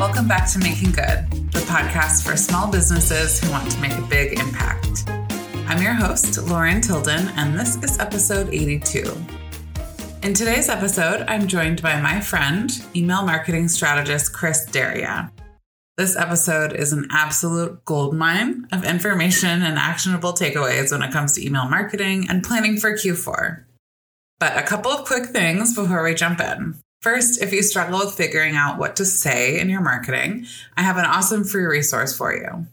Welcome back to Making Good, the podcast for small businesses who want to make a big impact. I'm your host, Lauren Tilden, and this is episode 82. In today's episode, I'm joined by my friend, email marketing strategist Chris Daria. This episode is an absolute goldmine of information and actionable takeaways when it comes to email marketing and planning for Q4. But a couple of quick things before we jump in. First, if you struggle with figuring out what to say in your marketing, I have an awesome free resource for you.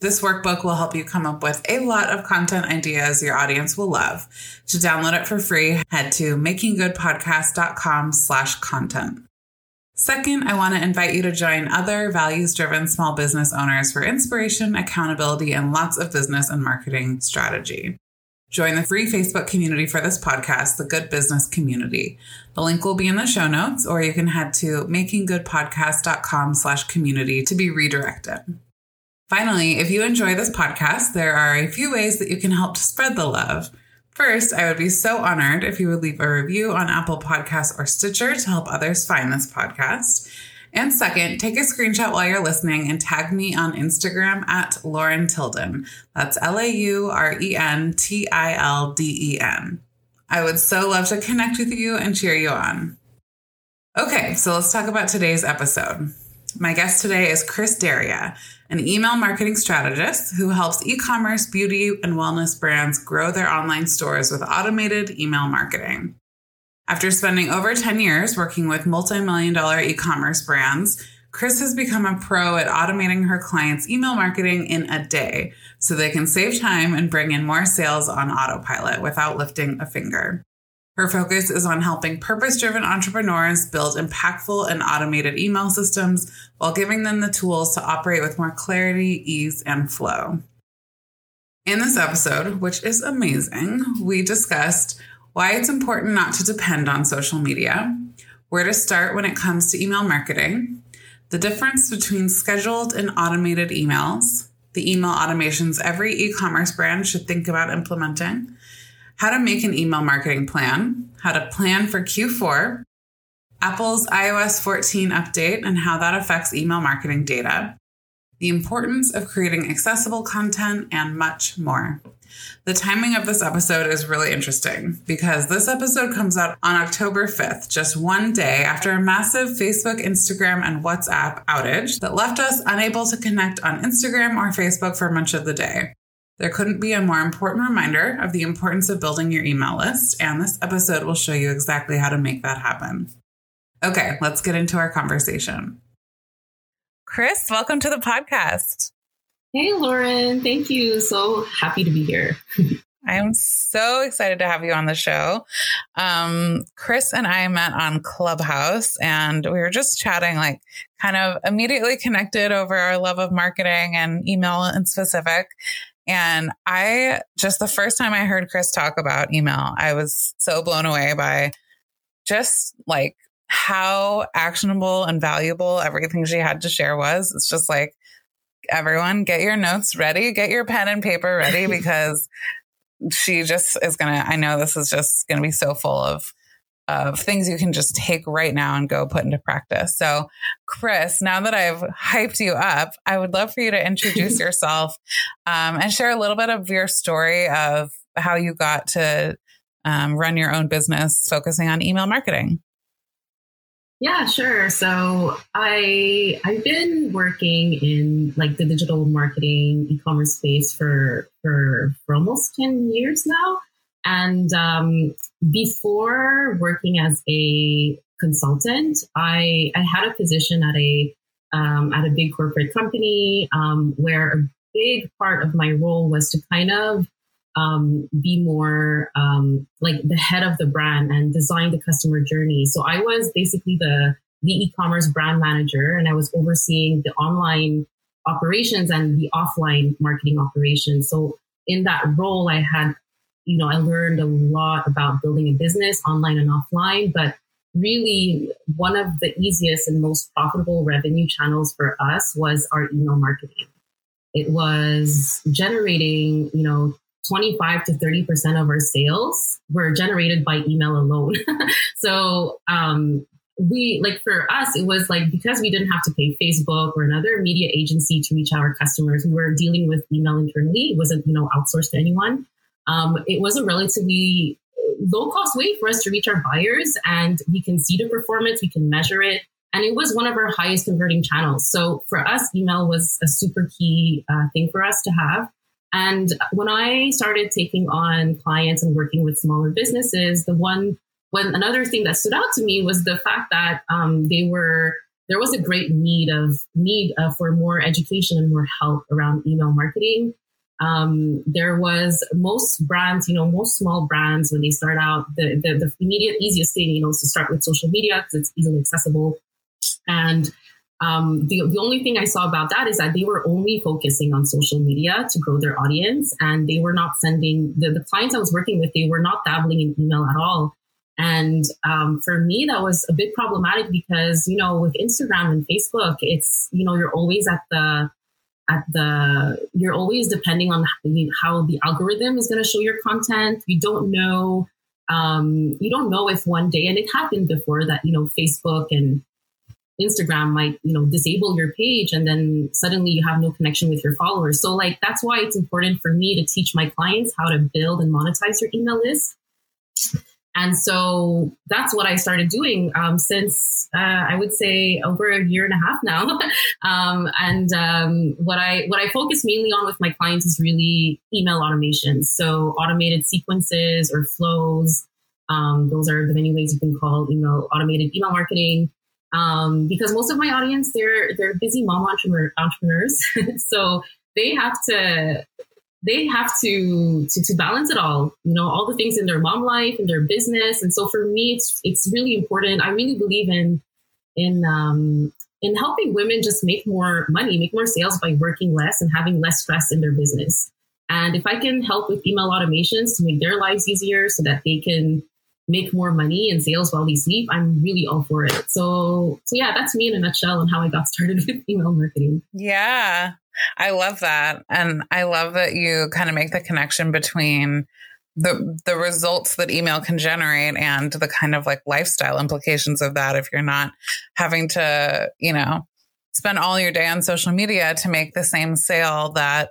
This workbook will help you come up with a lot of content ideas your audience will love. To download it for free, head to makinggoodpodcast.com slash content. Second, I want to invite you to join other values driven small business owners for inspiration, accountability, and lots of business and marketing strategy. Join the free Facebook community for this podcast, the Good Business Community. The link will be in the show notes, or you can head to makinggoodpodcast.com slash community to be redirected. Finally, if you enjoy this podcast, there are a few ways that you can help to spread the love. First, I would be so honored if you would leave a review on Apple Podcasts or Stitcher to help others find this podcast. And second, take a screenshot while you're listening and tag me on Instagram at Lauren Tilden. That's L A U R E N T I L D E N. I would so love to connect with you and cheer you on. Okay, so let's talk about today's episode. My guest today is Chris Daria, an email marketing strategist who helps e commerce, beauty, and wellness brands grow their online stores with automated email marketing. After spending over 10 years working with multi million dollar e commerce brands, Chris has become a pro at automating her clients' email marketing in a day so they can save time and bring in more sales on autopilot without lifting a finger. Her focus is on helping purpose driven entrepreneurs build impactful and automated email systems while giving them the tools to operate with more clarity, ease, and flow. In this episode, which is amazing, we discussed why it's important not to depend on social media, where to start when it comes to email marketing, the difference between scheduled and automated emails, the email automations every e commerce brand should think about implementing, how to make an email marketing plan, how to plan for Q4, Apple's iOS 14 update and how that affects email marketing data, the importance of creating accessible content, and much more. The timing of this episode is really interesting because this episode comes out on October 5th, just one day after a massive Facebook, Instagram, and WhatsApp outage that left us unable to connect on Instagram or Facebook for much of the day. There couldn't be a more important reminder of the importance of building your email list, and this episode will show you exactly how to make that happen. Okay, let's get into our conversation. Chris, welcome to the podcast. Hey, Lauren. Thank you. So happy to be here. I'm so excited to have you on the show. Um, Chris and I met on Clubhouse and we were just chatting, like, kind of immediately connected over our love of marketing and email in specific. And I just the first time I heard Chris talk about email, I was so blown away by just like how actionable and valuable everything she had to share was. It's just like, everyone get your notes ready, get your pen and paper ready because she just is going to, I know this is just going to be so full of, of things you can just take right now and go put into practice. So, Chris, now that I've hyped you up, I would love for you to introduce yourself um, and share a little bit of your story of how you got to um, run your own business focusing on email marketing. Yeah, sure. So I I've been working in like the digital marketing e-commerce space for for for almost 10 years now. And um, before working as a consultant, I I had a position at a um, at a big corporate company um, where a big part of my role was to kind of um, be more um, like the head of the brand and design the customer journey. So I was basically the the e-commerce brand manager, and I was overseeing the online operations and the offline marketing operations. So in that role, I had, you know, I learned a lot about building a business online and offline, but really one of the easiest and most profitable revenue channels for us was our email marketing. It was generating, you know, 25 to 30% of our sales were generated by email alone. so, um, we like for us, it was like because we didn't have to pay Facebook or another media agency to reach our customers, we were dealing with email internally. It wasn't, you know, outsourced to anyone. Um, it was a relatively low cost way for us to reach our buyers and we can see the performance, we can measure it. And it was one of our highest converting channels. So for us, email was a super key uh, thing for us to have. And when I started taking on clients and working with smaller businesses, the one when another thing that stood out to me was the fact that um, they were there was a great need of need uh, for more education and more help around email marketing. Um, there was most brands, you know, most small brands when they start out, the, the, the immediate easiest thing, you know, is to start with social media because it's easily accessible. And um, the, the only thing I saw about that is that they were only focusing on social media to grow their audience and they were not sending the, the clients I was working with, they were not dabbling in email at all. And um, for me, that was a bit problematic because, you know, with Instagram and Facebook, it's, you know, you're always at the, at the, you're always depending on how the algorithm is going to show your content. You don't know, um, you don't know if one day, and it happened before that, you know, Facebook and Instagram might, you know, disable your page and then suddenly you have no connection with your followers. So like that's why it's important for me to teach my clients how to build and monetize your email list. And so that's what I started doing um, since uh, I would say over a year and a half now. um, and um, what I what I focus mainly on with my clients is really email automation. So automated sequences or flows. Um, those are the many ways you can call email automated email marketing um, because most of my audience they're they're busy mom entrepreneur, entrepreneurs, so they have to they have to, to to balance it all. You know, all the things in their mom life and their business, and so for me, it's it's really important. I really believe in in um, in helping women just make more money, make more sales by working less and having less stress in their business. And if I can help with email automations to make their lives easier so that they can make more money in sales while they sleep, I'm really all for it. So, so yeah, that's me in a nutshell on how I got started with email marketing. Yeah, I love that. And I love that you kind of make the connection between the the results that email can generate and the kind of like lifestyle implications of that if you're not having to, you know, spend all your day on social media to make the same sale that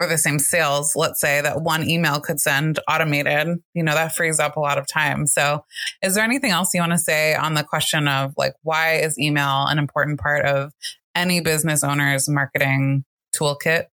or the same sales, let's say that one email could send automated, you know, that frees up a lot of time. So is there anything else you want to say on the question of like, why is email an important part of any business owner's marketing toolkit?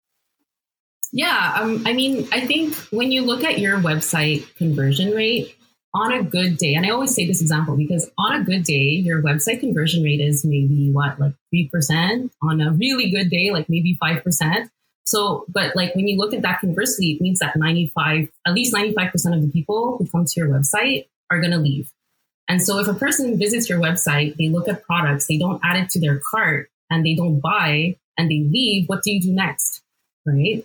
Yeah. Um, I mean, I think when you look at your website conversion rate, on a good day, and I always say this example because on a good day, your website conversion rate is maybe what, like 3%. On a really good day, like maybe 5%. So, but like when you look at that conversely, it means that 95, at least 95% of the people who come to your website are going to leave. And so if a person visits your website, they look at products, they don't add it to their cart and they don't buy and they leave, what do you do next? Right?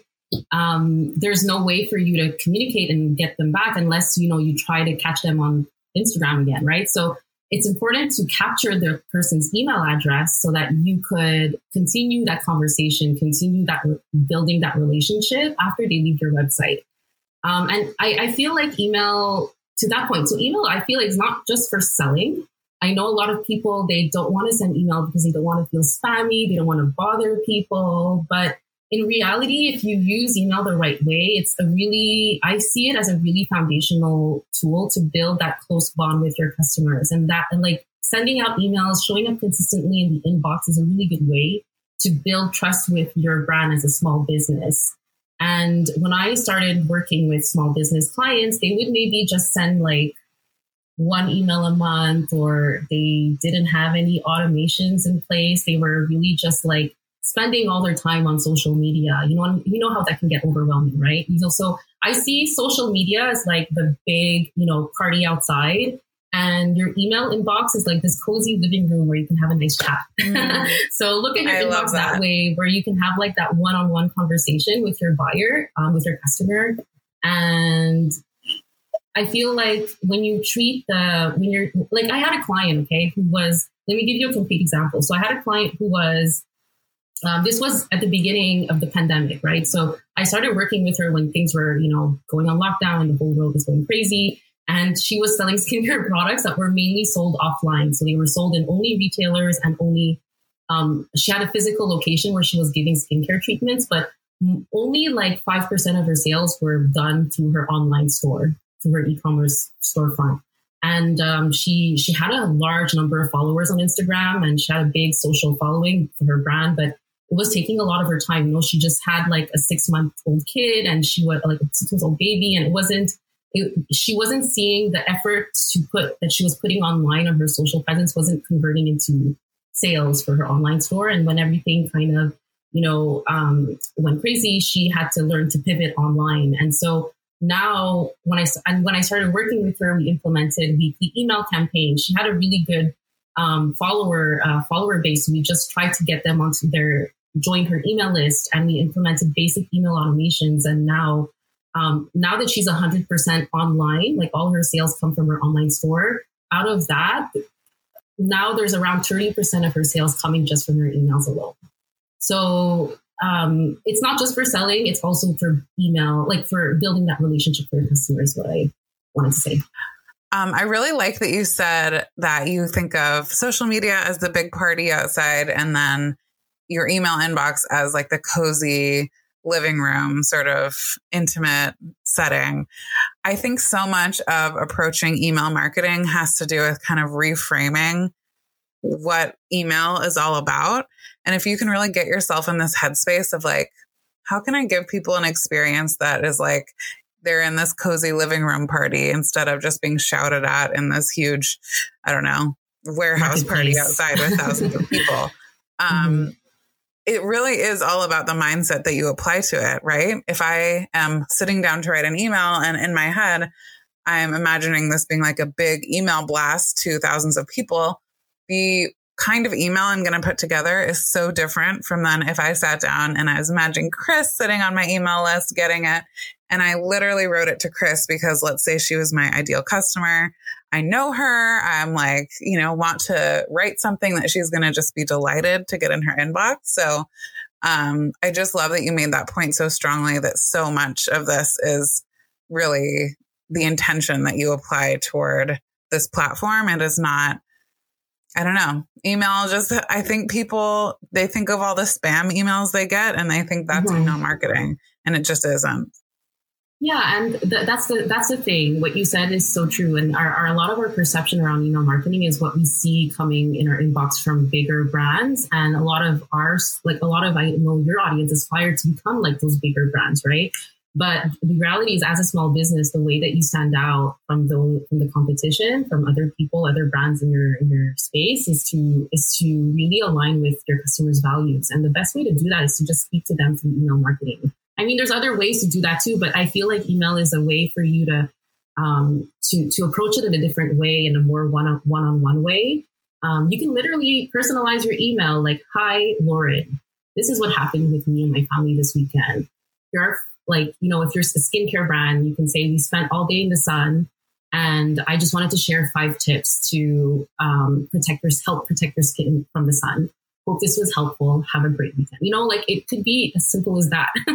Um, there's no way for you to communicate and get them back unless, you know, you try to catch them on Instagram again, right? So it's important to capture the person's email address so that you could continue that conversation, continue that building that relationship after they leave your website. Um, and I, I feel like email to that point. So email, I feel like is not just for selling. I know a lot of people they don't want to send email because they don't want to feel spammy, they don't want to bother people, but in reality, if you use email the right way, it's a really, I see it as a really foundational tool to build that close bond with your customers. And that, and like sending out emails, showing up consistently in the inbox is a really good way to build trust with your brand as a small business. And when I started working with small business clients, they would maybe just send like one email a month or they didn't have any automations in place. They were really just like spending all their time on social media. You know, you know how that can get overwhelming, right? You know, so I see social media as like the big, you know, party outside. And your email inbox is like this cozy living room where you can have a nice chat. Mm. so look at your I inbox that. that. way, where you can have like that one-on-one conversation with your buyer, um, with your customer, and I feel like when you treat the when you're like I had a client, okay, who was let me give you a complete example. So I had a client who was um, this was at the beginning of the pandemic, right? So I started working with her when things were, you know, going on lockdown and the whole world was going crazy. And she was selling skincare products that were mainly sold offline. So they were sold in only retailers and only, um, she had a physical location where she was giving skincare treatments, but only like 5% of her sales were done through her online store through her e-commerce storefront. And um, she she had a large number of followers on Instagram, and she had a big social following for her brand. But it was taking a lot of her time. You know, she just had like a six month old kid, and she was like a six month old baby, and it wasn't. It, she wasn't seeing the effort to put that she was putting online on her social presence wasn't converting into sales for her online store. And when everything kind of you know um, went crazy, she had to learn to pivot online. And so now when I and when I started working with her, we implemented weekly email campaigns. She had a really good um, follower uh, follower base. We just tried to get them onto their join her email list, and we implemented basic email automations. And now, um, now that she's hundred percent online, like all her sales come from her online store. Out of that, now there's around thirty percent of her sales coming just from her emails alone. So um, it's not just for selling, it's also for email, like for building that relationship with your customers, what I wanted to say. Um, I really like that you said that you think of social media as the big party outside and then your email inbox as like the cozy living room sort of intimate setting. I think so much of approaching email marketing has to do with kind of reframing what email is all about. And if you can really get yourself in this headspace of like, how can I give people an experience that is like they're in this cozy living room party instead of just being shouted at in this huge, I don't know, warehouse party outside with thousands of people. Um, mm-hmm. It really is all about the mindset that you apply to it, right? If I am sitting down to write an email and in my head, I'm imagining this being like a big email blast to thousands of people the kind of email I'm going to put together is so different from then if I sat down and I was imagining Chris sitting on my email list getting it. And I literally wrote it to Chris because let's say she was my ideal customer. I know her. I'm like, you know, want to write something that she's going to just be delighted to get in her inbox. So, um, I just love that you made that point so strongly that so much of this is really the intention that you apply toward this platform. It is not I don't know. Email just, I think people, they think of all the spam emails they get and they think that's mm-hmm. email marketing and it just isn't. Yeah, and th- that's the that's the thing. What you said is so true, and our, our, a lot of our perception around email marketing is what we see coming in our inbox from bigger brands, and a lot of ours, like a lot of I know your audience aspire to become like those bigger brands, right? But the reality is, as a small business, the way that you stand out from the from the competition, from other people, other brands in your in your space, is to is to really align with your customers' values. And the best way to do that is to just speak to them through email marketing. I mean, there's other ways to do that too, but I feel like email is a way for you to um, to to approach it in a different way, in a more one on one on one way. Um, you can literally personalize your email, like, "Hi, Lauren. This is what happened with me and my family this weekend. Are like, you know, if you're a skincare brand, you can say we spent all day in the sun and I just wanted to share five tips to um, protect your help protect your skin from the sun. Hope this was helpful. Have a great weekend. You know, like it could be as simple as that,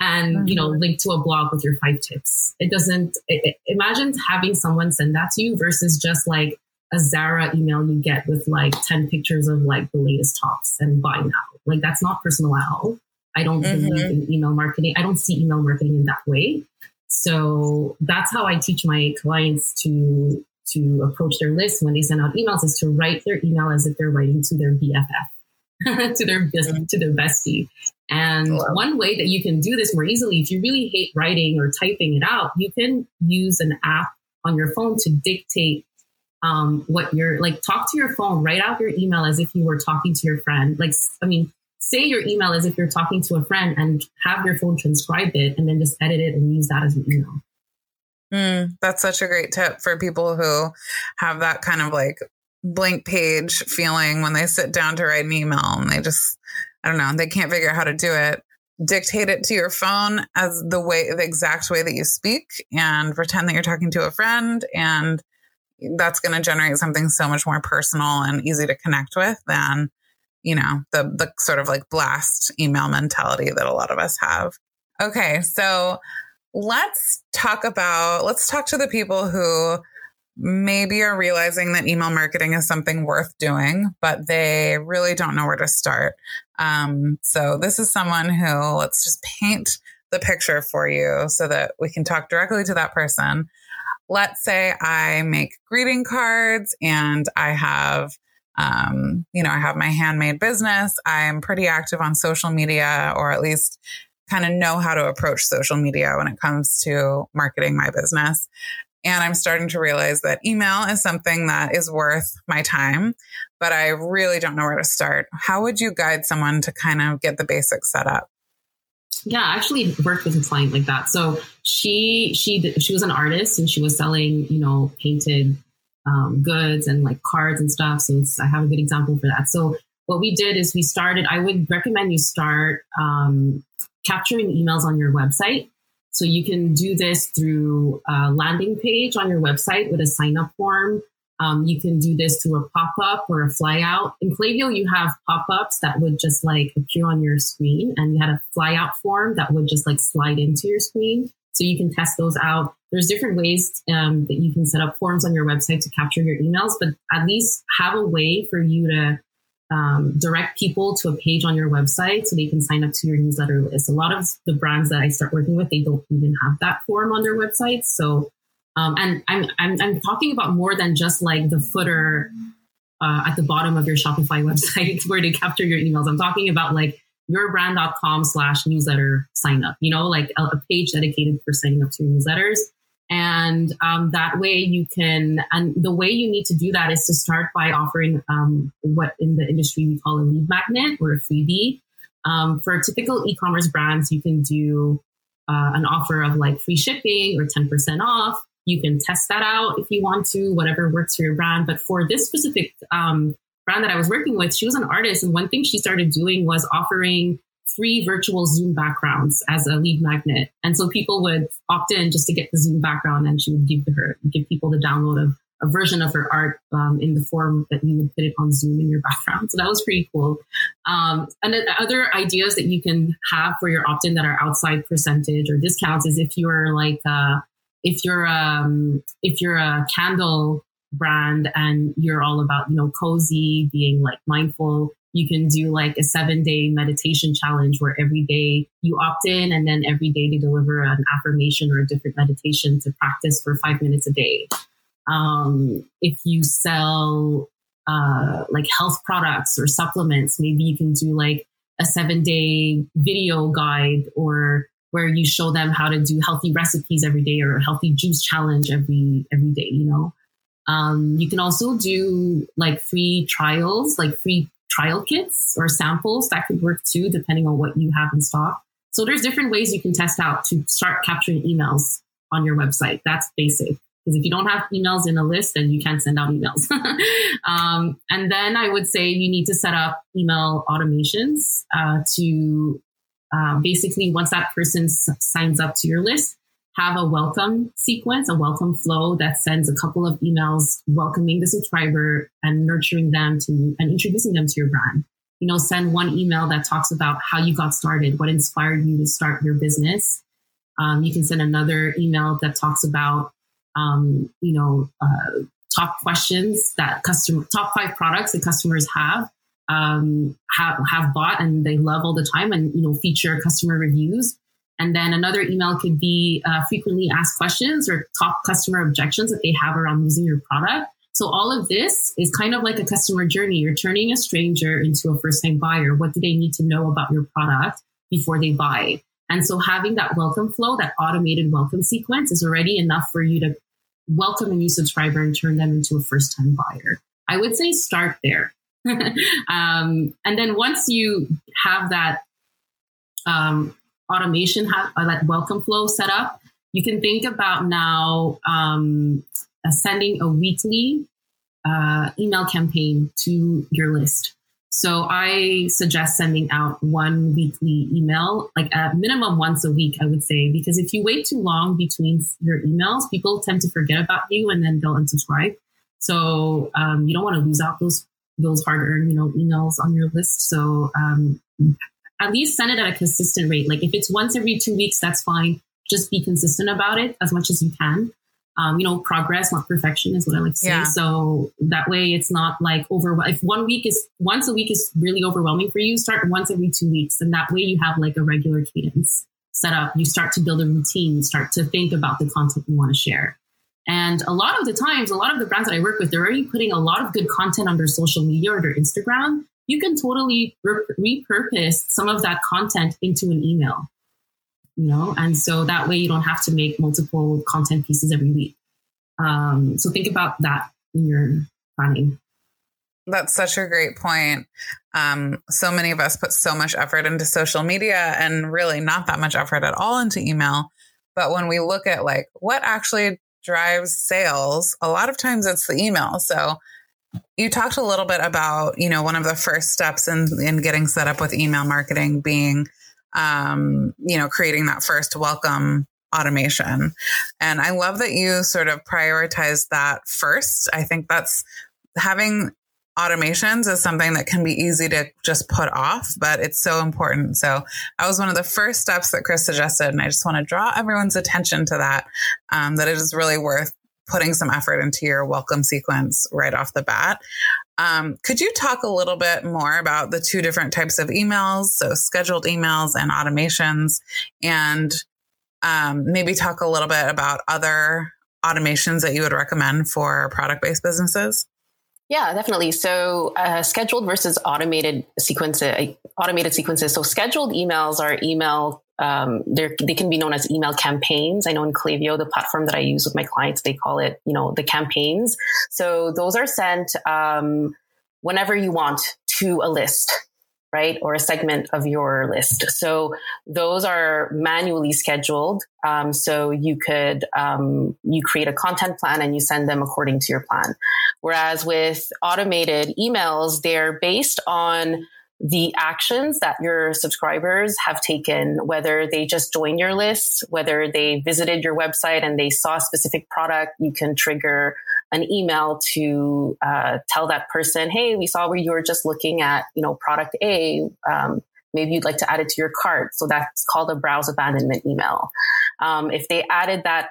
and mm-hmm. you know, link to a blog with your five tips. It doesn't. It, it, imagine having someone send that to you versus just like a Zara email you get with like ten pictures of like the latest tops and buy now. Like that's not personal at all. I don't mm-hmm. believe in email marketing. I don't see email marketing in that way. So that's how I teach my clients to to approach their list when they send out emails is to write their email as if they're writing to their BFF, to their mm-hmm. to their bestie. And wow. one way that you can do this more easily, if you really hate writing or typing it out, you can use an app on your phone to dictate um, what you're like. Talk to your phone, write out your email as if you were talking to your friend. Like, I mean, say your email as if you're talking to a friend and have your phone transcribe it and then just edit it and use that as an email. Mm, that's such a great tip for people who have that kind of like blank page feeling when they sit down to write an email and they just, I don't know, they can't figure out how to do it. Dictate it to your phone as the way, the exact way that you speak and pretend that you're talking to a friend. And that's going to generate something so much more personal and easy to connect with than, you know, the, the sort of like blast email mentality that a lot of us have. Okay. So, let's talk about, let's talk to the people who maybe are realizing that email marketing is something worth doing, but they really don't know where to start. Um, so this is someone who, let's just paint the picture for you so that we can talk directly to that person. Let's say I make greeting cards and I have um, you know, I have my handmade business. I'm pretty active on social media, or at least kind of know how to approach social media when it comes to marketing my business. And I'm starting to realize that email is something that is worth my time, but I really don't know where to start. How would you guide someone to kind of get the basics set up? Yeah, I actually worked with a client like that. So she she she was an artist and she was selling, you know, painted um, goods and like cards and stuff. So I have a good example for that. So what we did is we started. I would recommend you start um, capturing emails on your website. So you can do this through a landing page on your website with a sign up form. Um, you can do this through a pop up or a flyout. In Klaviyo, you have pop ups that would just like appear on your screen, and you had a flyout form that would just like slide into your screen. So you can test those out. There's different ways um, that you can set up forms on your website to capture your emails, but at least have a way for you to um, direct people to a page on your website so they can sign up to your newsletter list. A lot of the brands that I start working with, they don't even have that form on their websites. So, um, and I'm, I'm, I'm talking about more than just like the footer uh, at the bottom of your Shopify website where they capture your emails. I'm talking about like yourbrand.com slash newsletter sign up, you know, like a, a page dedicated for signing up to your newsletters. And um, that way you can, and the way you need to do that is to start by offering um, what in the industry we call a lead magnet or a freebie. Um, for typical e-commerce brands, you can do uh, an offer of like free shipping or 10% off. You can test that out if you want to, whatever works for your brand. But for this specific um, brand that I was working with, she was an artist. And one thing she started doing was offering free virtual Zoom backgrounds as a lead magnet. And so people would opt in just to get the Zoom background and she would give her, give people the download of a version of her art um, in the form that you would put it on Zoom in your background. So that was pretty cool. Um, and then other ideas that you can have for your opt-in that are outside percentage or discounts is if you're like, uh, if you're um, if you're a candle brand and you're all about you know cozy, being like mindful, you can do like a seven day meditation challenge where every day you opt in and then every day they deliver an affirmation or a different meditation to practice for five minutes a day. Um, if you sell uh, like health products or supplements, maybe you can do like a seven day video guide or where you show them how to do healthy recipes every day or a healthy juice challenge every every day, you know. Um, you can also do like free trials, like free trial kits or samples that could work too, depending on what you have in stock. So there's different ways you can test out to start capturing emails on your website. That's basic. Because if you don't have emails in a list, then you can't send out emails. um, and then I would say you need to set up email automations uh, to uh, basically once that person s- signs up to your list, have a welcome sequence, a welcome flow that sends a couple of emails welcoming the subscriber and nurturing them to and introducing them to your brand. You know, send one email that talks about how you got started, what inspired you to start your business. Um, you can send another email that talks about, um, you know, uh, top questions that customer, top five products that customers have, um, have, have bought and they love all the time and, you know, feature customer reviews And then another email could be uh, frequently asked questions or top customer objections that they have around using your product. So all of this is kind of like a customer journey. You're turning a stranger into a first time buyer. What do they need to know about your product before they buy? And so having that welcome flow, that automated welcome sequence is already enough for you to welcome a new subscriber and turn them into a first time buyer. I would say start there. um, and then once you have that um, automation, have, uh, that welcome flow set up, you can think about now um, uh, sending a weekly uh, email campaign to your list. So I suggest sending out one weekly email, like a minimum once a week, I would say, because if you wait too long between your emails, people tend to forget about you and then they'll unsubscribe. So um, you don't want to lose out those those hard earned, you know, emails on your list. So um, at least send it at a consistent rate. Like if it's once every two weeks, that's fine. Just be consistent about it as much as you can. Um, you know, progress, not perfection, is what I like to say. Yeah. So that way, it's not like over. If one week is once a week is really overwhelming for you, start once every two weeks, and that way you have like a regular cadence set up. You start to build a routine. You start to think about the content you want to share. And a lot of the times, a lot of the brands that I work with, they're already putting a lot of good content on their social media or their Instagram. You can totally re- repurpose some of that content into an email, you know, and so that way you don't have to make multiple content pieces every week. Um, so think about that in your planning. That's such a great point. Um, so many of us put so much effort into social media and really not that much effort at all into email. But when we look at like what actually drives sales, a lot of times it's the email. So you talked a little bit about, you know, one of the first steps in, in getting set up with email marketing being, um, you know, creating that first welcome automation. And I love that you sort of prioritize that first. I think that's having automations is something that can be easy to just put off, but it's so important. So that was one of the first steps that Chris suggested. And I just want to draw everyone's attention to that, um, that it is really worth putting some effort into your welcome sequence right off the bat. Um, could you talk a little bit more about the two different types of emails? So scheduled emails and automations and um, maybe talk a little bit about other automations that you would recommend for product based businesses? Yeah, definitely. So, uh, scheduled versus automated sequences, uh, automated sequences. So, scheduled emails are email. Um, they can be known as email campaigns. I know in Klaviyo, the platform that I use with my clients, they call it, you know, the campaigns. So those are sent um, whenever you want to a list right? Or a segment of your list. So those are manually scheduled. Um, so you could, um, you create a content plan and you send them according to your plan. Whereas with automated emails, they're based on the actions that your subscribers have taken, whether they just joined your list, whether they visited your website and they saw a specific product, you can trigger an email to uh, tell that person, "Hey, we saw where you were just looking at, you know, product A. Um, maybe you'd like to add it to your cart." So that's called a browse abandonment email. Um, if they added that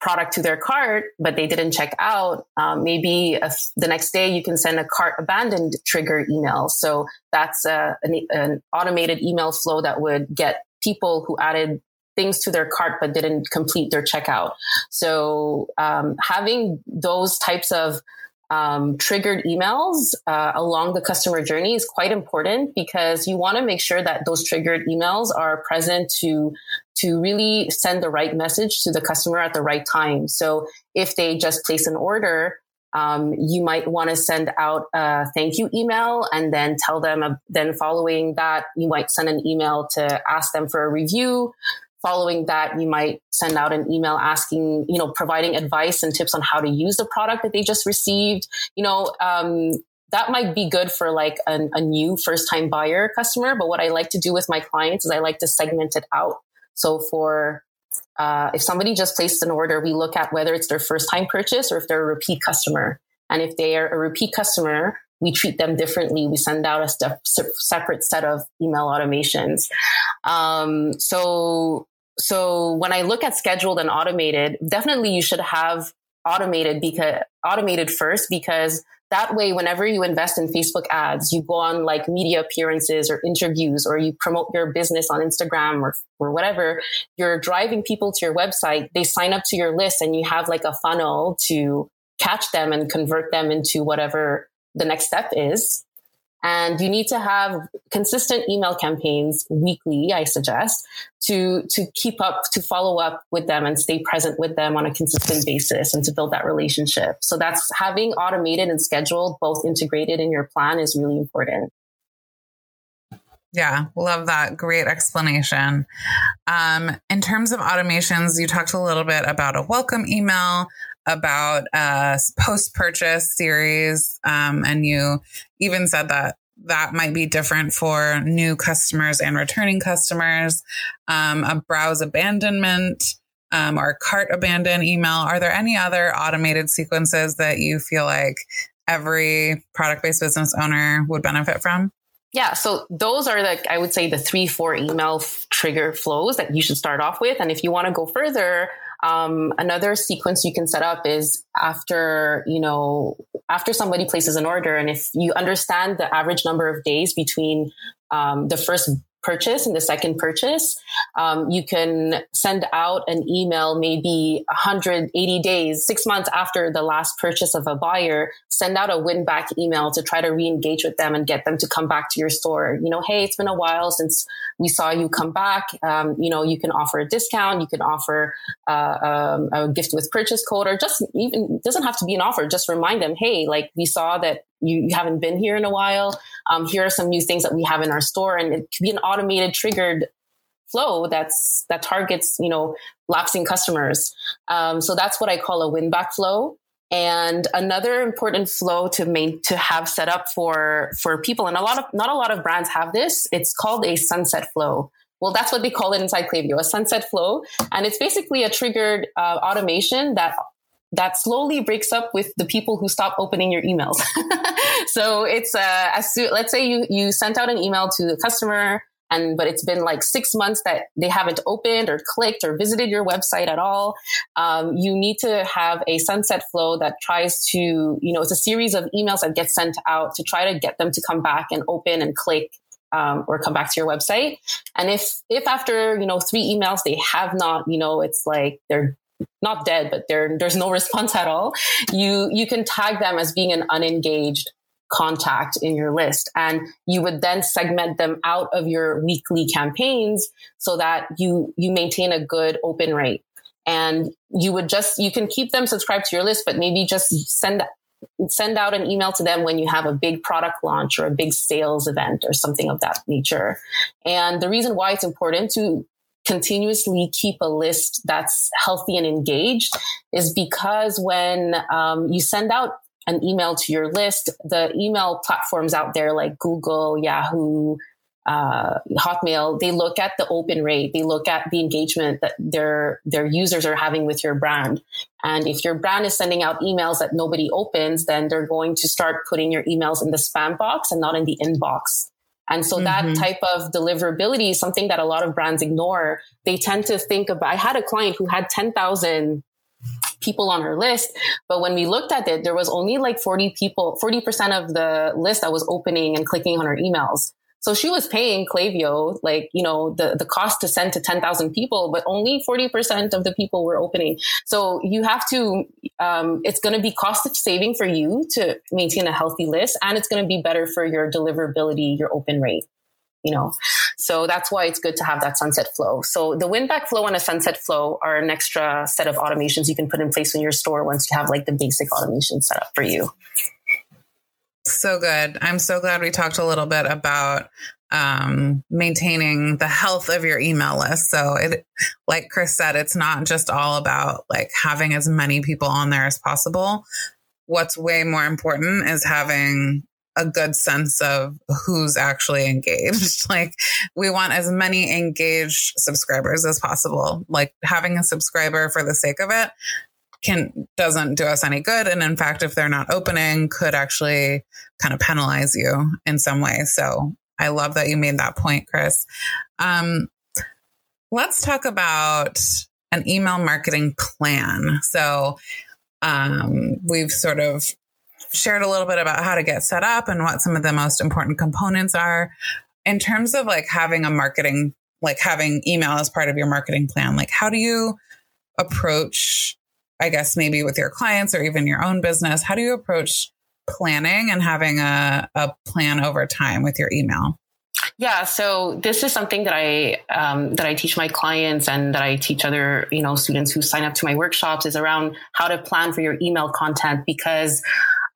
product to their cart, but they didn't check out, um, maybe the next day you can send a cart abandoned trigger email. So that's a, an, an automated email flow that would get people who added things to their cart but didn't complete their checkout. So um, having those types of um, triggered emails uh, along the customer journey is quite important because you want to make sure that those triggered emails are present to to really send the right message to the customer at the right time. So if they just place an order, um, you might want to send out a thank you email and then tell them. Uh, then following that, you might send an email to ask them for a review following that, you might send out an email asking, you know, providing advice and tips on how to use the product that they just received. You know, um, that might be good for like an, a new first time buyer customer. But what I like to do with my clients is I like to segment it out. So for uh, if somebody just placed an order, we look at whether it's their first time purchase or if they're a repeat customer. And if they are a repeat customer, we treat them differently. We send out a separate set of email automations. Um, so so when I look at scheduled and automated, definitely you should have automated because automated first because that way whenever you invest in facebook ads you go on like media appearances or interviews or you promote your business on instagram or, or whatever you're driving people to your website they sign up to your list and you have like a funnel to catch them and convert them into whatever the next step is and you need to have consistent email campaigns weekly, I suggest, to, to keep up, to follow up with them and stay present with them on a consistent basis and to build that relationship. So that's having automated and scheduled, both integrated in your plan is really important. Yeah, love that. Great explanation. Um, in terms of automations, you talked a little bit about a welcome email, about a post purchase series. Um, and you even said that that might be different for new customers and returning customers. Um, a browse abandonment um, or cart abandon email. Are there any other automated sequences that you feel like every product based business owner would benefit from? Yeah, so those are like I would say the three, four email f- trigger flows that you should start off with. And if you want to go further, um, another sequence you can set up is after, you know, after somebody places an order, and if you understand the average number of days between um, the first purchase and the second purchase, um, you can send out an email maybe 180 days, six months after the last purchase of a buyer, send out a win back email to try to re-engage with them and get them to come back to your store. You know, hey, it's been a while since we saw you come back. Um, you know, you can offer a discount, you can offer uh, um, a gift with purchase code, or just even doesn't have to be an offer. Just remind them, hey, like we saw that you, you haven't been here in a while. Um, here are some new things that we have in our store, and it could be an automated, triggered flow that's that targets you know lapsing customers. Um, so that's what I call a win back flow. And another important flow to main, to have set up for for people, and a lot of not a lot of brands have this. It's called a sunset flow. Well, that's what they call it inside Klaviyo, a sunset flow, and it's basically a triggered uh, automation that that slowly breaks up with the people who stop opening your emails. so it's uh, as soon, let's say you you sent out an email to a customer and but it's been like six months that they haven't opened or clicked or visited your website at all um, you need to have a sunset flow that tries to you know it's a series of emails that get sent out to try to get them to come back and open and click um, or come back to your website and if if after you know three emails they have not you know it's like they're not dead, but there's no response at all, you, you can tag them as being an unengaged contact in your list. And you would then segment them out of your weekly campaigns so that you, you maintain a good open rate. And you would just, you can keep them subscribed to your list, but maybe just send send out an email to them when you have a big product launch or a big sales event or something of that nature. And the reason why it's important to continuously keep a list that's healthy and engaged is because when um, you send out an email to your list, the email platforms out there like Google, Yahoo, uh, Hotmail, they look at the open rate, they look at the engagement that their their users are having with your brand. And if your brand is sending out emails that nobody opens, then they're going to start putting your emails in the spam box and not in the inbox. And so mm-hmm. that type of deliverability is something that a lot of brands ignore. They tend to think about, I had a client who had 10,000 people on her list. But when we looked at it, there was only like 40 people, 40% of the list that was opening and clicking on her emails. So she was paying Klaviyo, like, you know, the, the cost to send to 10,000 people, but only 40% of the people were opening. So you have to, um, it's going to be cost of saving for you to maintain a healthy list and it's going to be better for your deliverability, your open rate you know? So that's why it's good to have that sunset flow. So the win back flow and a sunset flow are an extra set of automations you can put in place in your store once you have like the basic automation set up for you so good. I'm so glad we talked a little bit about um, maintaining the health of your email list. So it, like Chris said, it's not just all about like having as many people on there as possible. What's way more important is having a good sense of who's actually engaged. like we want as many engaged subscribers as possible. Like having a subscriber for the sake of it can doesn't do us any good. And in fact if they're not opening could actually kind of penalize you in some way. So i love that you made that point chris. Um, let's talk about an email marketing plan. So Um, we've sort of shared a little bit about how to get set up and what some of the most important components are. In terms of like having a marketing, like having email as part of your marketing plan, like how do you approach, I guess, maybe with your clients or even your own business, how do you approach planning and having a, a plan over time with your email? Yeah, so this is something that I um, that I teach my clients and that I teach other you know students who sign up to my workshops is around how to plan for your email content because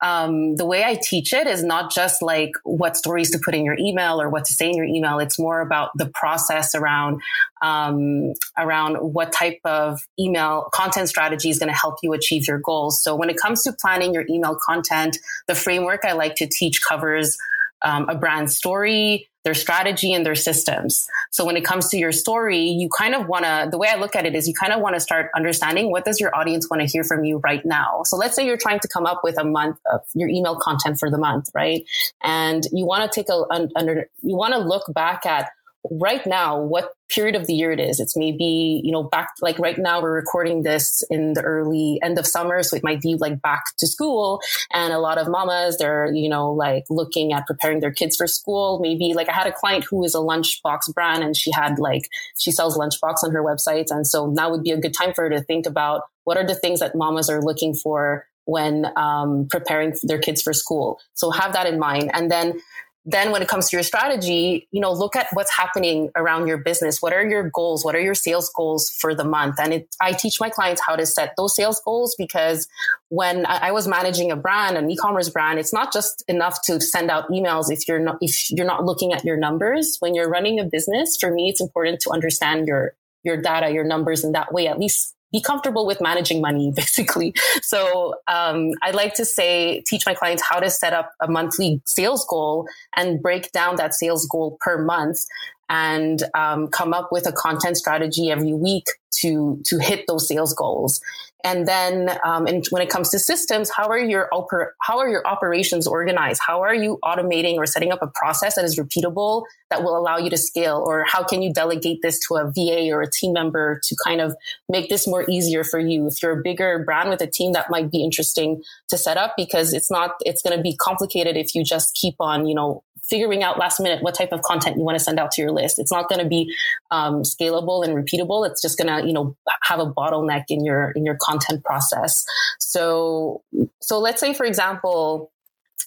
um, the way I teach it is not just like what stories to put in your email or what to say in your email. It's more about the process around um, around what type of email content strategy is going to help you achieve your goals. So when it comes to planning your email content, the framework I like to teach covers um, a brand story, their strategy and their systems. So when it comes to your story, you kind of want to, the way I look at it is you kind of want to start understanding what does your audience want to hear from you right now. So let's say you're trying to come up with a month of your email content for the month, right? And you want to take a, under, you want to look back at right now what period of the year it is. It's maybe you know back like right now we're recording this in the early end of summer so it might be like back to school. And a lot of mamas they're you know like looking at preparing their kids for school. Maybe like i had a client who is a lunchbox brand and she had like she sells lunchbox on her website. And so now would be a good time for her to think about what are the things that mamas are looking for when um, preparing their kids for school. So have that in mind. And then then when it comes to your strategy, you know, look at what's happening around your business. What are your goals? What are your sales goals for the month? And it, I teach my clients how to set those sales goals because when I, was managing a brand, an e-commerce brand, it's not just enough to send out emails if you're not, if you're not looking at your numbers. When you're running a business, for me, it's important to understand your, your data, your numbers in that way, at least be comfortable with managing money, basically. So um, I like to say, teach my clients how to set up a monthly sales goal and break down that sales goal per month and um, come up with a content strategy every week to to hit those sales goals. And then, um, and when it comes to systems, how are your oper- how are your operations organized? How are you automating or setting up a process that is repeatable that will allow you to scale? Or how can you delegate this to a VA or a team member to kind of make this more easier for you? If you're a bigger brand with a team, that might be interesting to set up because it's not it's going to be complicated if you just keep on you know figuring out last minute what type of content you want to send out to your list. It's not going to be um, scalable and repeatable. It's just going to, you know, have a bottleneck in your in your content process. So, so let's say, for example,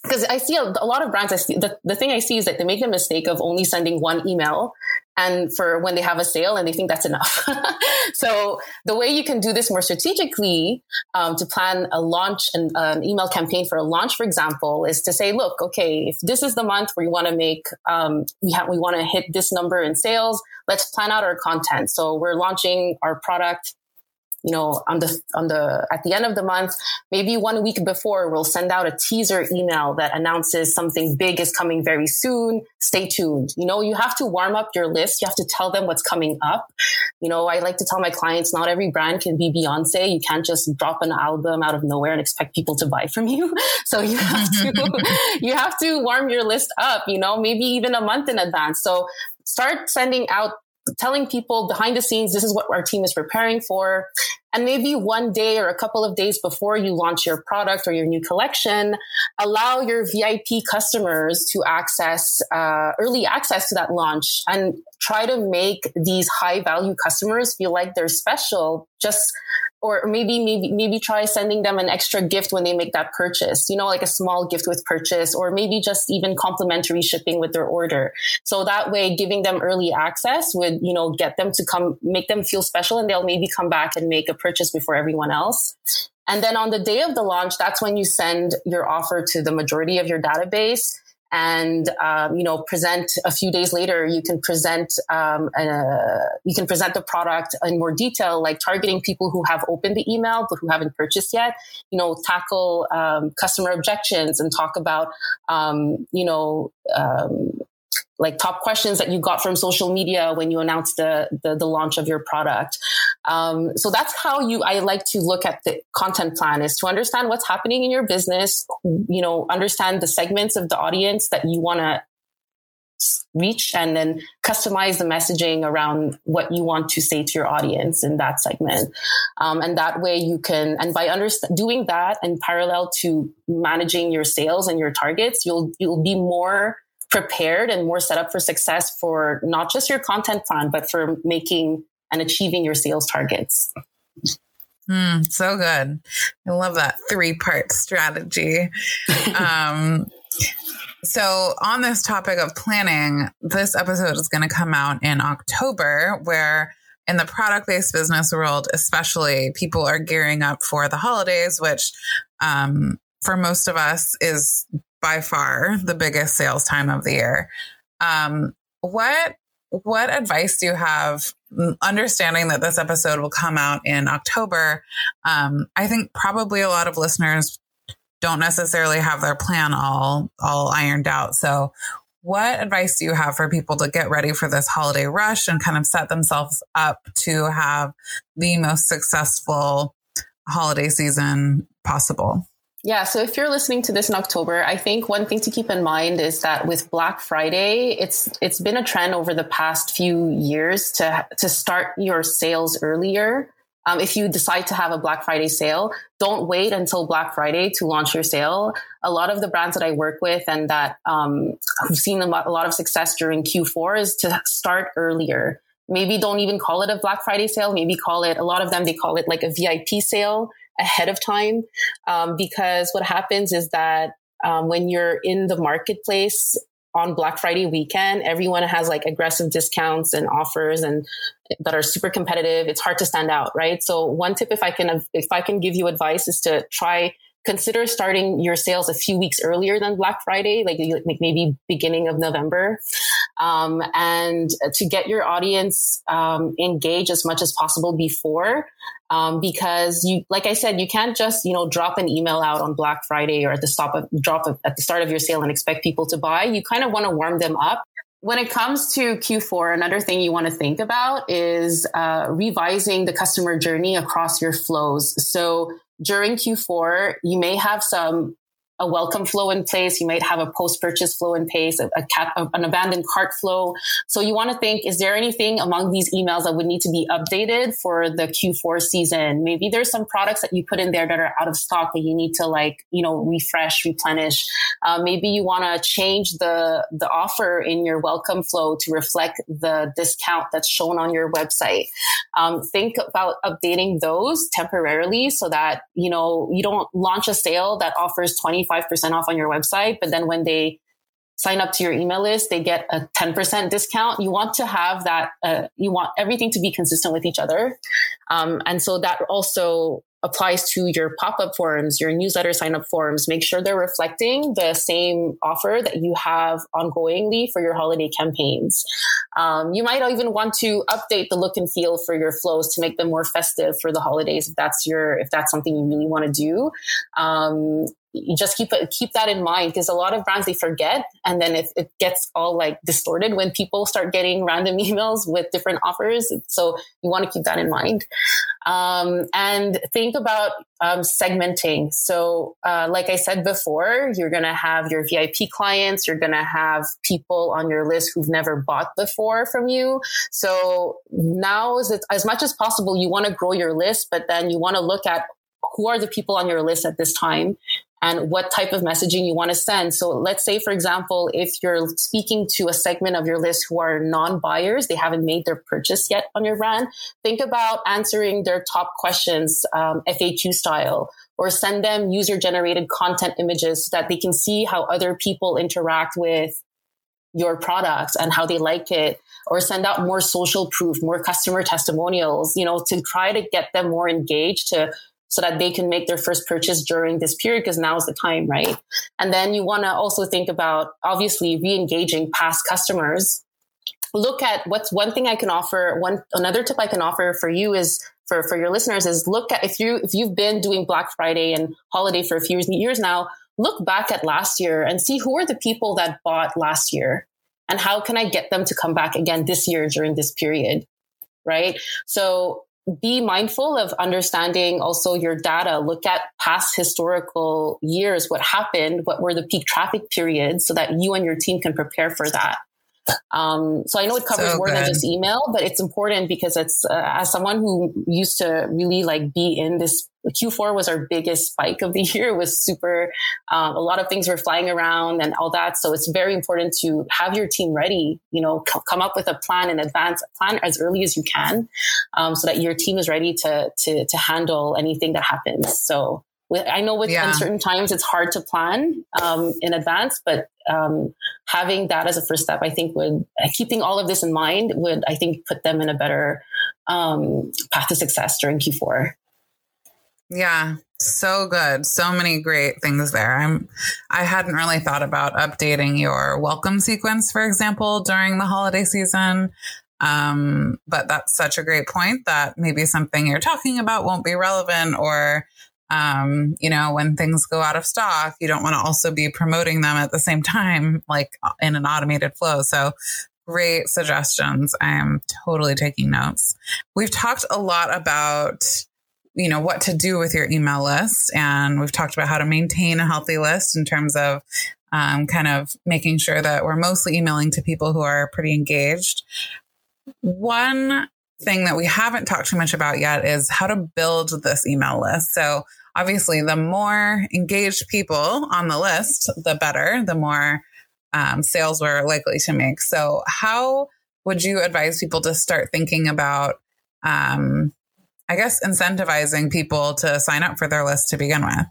because I see a, a, lot of brands. I see the, the thing I see is that they make the mistake of only sending one email and for when they have a sale and they think that's enough. so the way you can do this more strategically um, to plan a launch and an email campaign for a launch, for example, is to say, look, okay, if this is the month where you want to make, um, we have, we want to hit this number in sales, let's plan out our content. So we're launching our product you know, on the, on the, at the end of the month, maybe one week before, we'll send out a teaser email that announces something big is coming very soon. Stay tuned. You know, you have to warm up your list. You have to tell them what's coming up. You know, I like to tell my clients, not every brand can be Beyonce. You can't just drop an album out of nowhere and expect people to buy from you. So you have to, you have to warm your list up, you know, maybe even a month in advance. So start sending out telling people behind the scenes, this is what our team is preparing for. And maybe one day or a couple of days before you launch your product or your new collection, allow your VIP customers to access uh, early access to that launch and try to make these high value customers feel like they're special. Just or maybe maybe maybe try sending them an extra gift when they make that purchase you know like a small gift with purchase or maybe just even complimentary shipping with their order. So that way giving them early access would you know get them to come make them feel special and they'll maybe come back and make a purchase before everyone else. And then on the day of the launch that's when you send your offer to the majority of your database and um, you know present a few days later you can present um, you can present the product in more detail like targeting people who have opened the email but who haven't purchased yet you know tackle um, customer objections and talk about um, you know um, like top questions that you got from social media when you announced the the, the launch of your product. Um, so that's how you I like to look at the content plan is to understand what's happening in your business. You know, understand the segments of the audience that you want to reach and then customize the messaging around what you want to say to your audience in that segment. Um, and that way you can, and by underst- doing that in parallel to managing your sales and your targets, you'll, you'll be more prepared and more set up for success for not just your content plan, but for making and achieving your sales targets. Mm, so good. I love that three part strategy. um, so, on this topic of planning, this episode is going to come out in October, where in the product based business world, especially, people are gearing up for the holidays, which um, for most of us is by far the biggest sales time of the year. Um, what what advice do you have? Understanding that this episode will come out in october um, i think probably a lot of listeners don't necessarily have their plan all all ironed out. So what advice do you have for people to get ready for this holiday rush and kind of set themselves up to have the most successful holiday season possible yeah, so if you're listening to this in October, I think one thing to keep in mind is that with Black Friday, it's it's been a trend over the past few years to to start your sales earlier. Um, if you decide to have a Black Friday sale, don't wait until Black Friday to launch your sale. A lot of the brands that I work with and that um, have seen a lot of success during Q4 is to start earlier. Maybe don't even call it a Black Friday sale. Maybe call it, a lot of them, they call it like a VIP sale ahead of time um, because what happens is that um, when you're in the marketplace on Black Friday weekend, everyone has like aggressive discounts and offers and that are super competitive. It's hard to stand out, right? So one tip, if I can, if I can give you advice is to try consider starting your sales a few weeks earlier than Black Friday, like, like maybe beginning of November, um, and to get your audience um, engaged as much as possible before. Um, because you, like I said, you can't just you know drop an email out on Black Friday or at the stop of, drop of, at the start of your sale and expect people to buy. You kind of want to warm them up when it comes to Q4, another thing you want to think about is uh, revising the customer journey across your flows. So during Q4, you may have some a welcome flow in place. You might have a post purchase flow in place, a, a cat, an abandoned cart flow. So you want to think, is there anything among these emails that would need to be updated for the Q4 season? Maybe there's some products that you put in there that are out of stock that you need to like, you know, refresh, replenish. Uh, maybe you want to change the, the offer in your welcome flow to reflect the discount that's shown on your website. Um, think about updating those temporarily so that, you know, you don't launch a sale that offers 20 25% off on your website, but then when they sign up to your email list, they get a 10% discount. You want to have that, uh, you want everything to be consistent with each other. Um, and so that also applies to your pop-up forms, your newsletter sign-up forms. Make sure they're reflecting the same offer that you have ongoingly for your holiday campaigns. Um, you might even want to update the look and feel for your flows to make them more festive for the holidays if that's your if that's something you really want to do. Um, you just keep keep that in mind because a lot of brands they forget and then it, it gets all like distorted when people start getting random emails with different offers. So you want to keep that in mind. Um, and think about um, segmenting. So uh, like i said before you're going to have your vip clients you're going to have people on your list who've never bought before from you. So now is it, as much as possible you want to grow your list but then you want to look at who are the people on your list at this time and what type of messaging you want to send. So let's say, for example, if you're speaking to a segment of your list who are non-buyers, they haven't made their purchase yet on your brand, think about answering their top questions, um, FAQ style, or send them user generated content images so that they can see how other people interact with your products and how they like it or send out more social proof more customer testimonials you know to try to get them more engaged to so that they can make their first purchase during this period because now is the time, right? And then you want to also think about obviously re-engaging past customers. Look at what's one thing I can offer. One another tip I can offer for you is for for your listeners is look at if you if you've been doing Black Friday and holiday for a few years now, look back at last year and see who are the people that bought last year and how can I get them to come back again this year during this period, right? So be mindful of understanding also your data. Look at past historical years, what happened, what were the peak traffic periods so that you and your team can prepare for that. Um, so I know it covers So more than just email, but it's important because it's uh, as someone who used to really like be in this. Q4 was our biggest spike of the year. It was super. Um, a lot of things were flying around and all that. So it's very important to have your team ready. You know, c- come up with a plan in advance, plan as early as you can, um, so that your team is ready to to to handle anything that happens. So I know with Yeah. uncertain times, it's hard to plan um, in advance, but um, having that as a first step, I think would uh, keeping all of this in mind would I think put them in a better um, path to success during Q4. Yeah, so good. So many great things there. I'm I hadn't really thought about updating your welcome sequence, for example, during the holiday season. Um, but that's such a great point that maybe something you're talking about won't be relevant or um, you know, when things go out of stock, you don't want to also be promoting them at the same time, like in an automated flow. So great suggestions. I am totally taking notes. We've talked a lot about you know what to do with your email list and we've talked about how to maintain a healthy list in terms of um, kind of making sure that we're mostly emailing to people who are pretty engaged one thing that we haven't talked too much about yet is how to build this email list so obviously the more engaged people on the list the better the more um, sales we're likely to make so how would you advise people to start thinking about um, I guess incentivizing people to sign up for their list to begin with.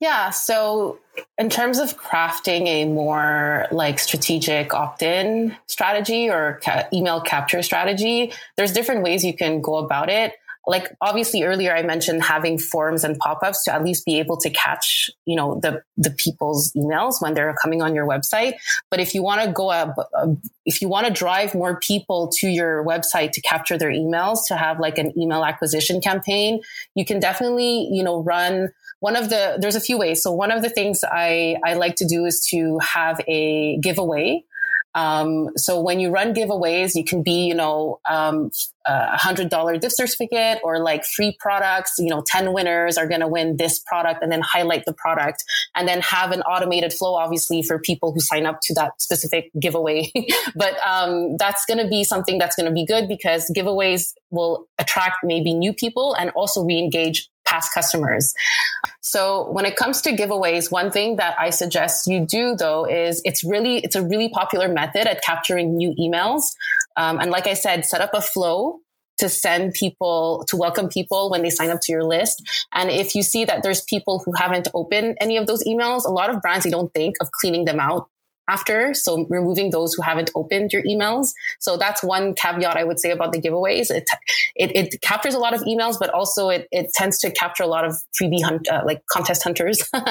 Yeah. So, in terms of crafting a more like strategic opt in strategy or ca- email capture strategy, there's different ways you can go about it. Like obviously earlier I mentioned having forms and pop-ups to at least be able to catch, you know, the the people's emails when they're coming on your website. But if you want to go up, uh, if you want to drive more people to your website to capture their emails, to have like an email acquisition campaign, you can definitely, you know, run one of the there's a few ways so one of the things i i like to do is to have a giveaway um, so when you run giveaways you can be you know um, a hundred dollar gift certificate or like free products you know 10 winners are going to win this product and then highlight the product and then have an automated flow obviously for people who sign up to that specific giveaway. But um, that's going to be something that's going to be good because giveaways will attract maybe new people and also re-engage past customers. So when it comes to giveaways, one thing that I suggest you do though is it's really, it's a really popular method at capturing new emails. Um, and like I said, set up a flow to send people, to welcome people when they sign up to your list. And if you see that there's people who haven't opened any of those emails, a lot of brands, they don't think of cleaning them out after. So removing those who haven't opened your emails. So that's one caveat I would say about the giveaways. It, it, it captures a lot of emails, but also it, it tends to capture a lot of freebie hunt, uh, like contest hunters. um,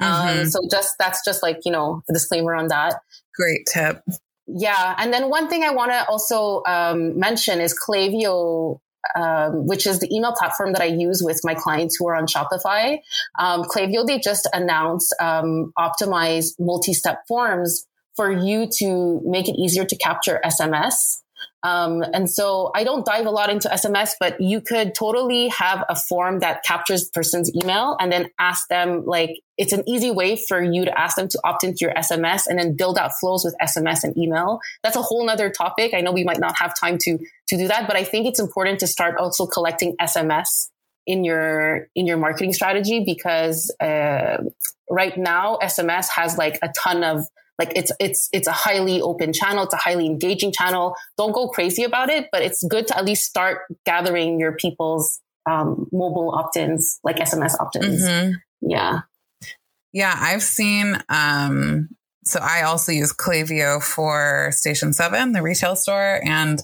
Mhm. so just, that's just like, you know, a disclaimer on that. Great tip. Yeah. And then one thing I want to also um, mention is Klaviyo, um, which is the email platform that I use with my clients who are on Shopify. Um, Klaviyo, they just announced um, optimized multi-step forms for you to make it easier to capture SMS. Um, and so I don't dive a lot into SMS, but you could totally have a form that captures person's email and then ask them like, it's an easy way for you to ask them to opt into your SMS and then build out flows with SMS and email. That's a whole nother topic. I know we might not have time to, to do that, but I think it's important to start also collecting SMS in your, in your marketing strategy because, uh, right now SMS has like a ton of like it's it's it's a highly open channel it's a highly engaging channel don't go crazy about it but it's good to at least start gathering your people's um, mobile opt-ins like sms opt-ins Mhm. yeah Yeah, I've seen. Um, so I also use Klaviyo for Station Seven, the retail store, and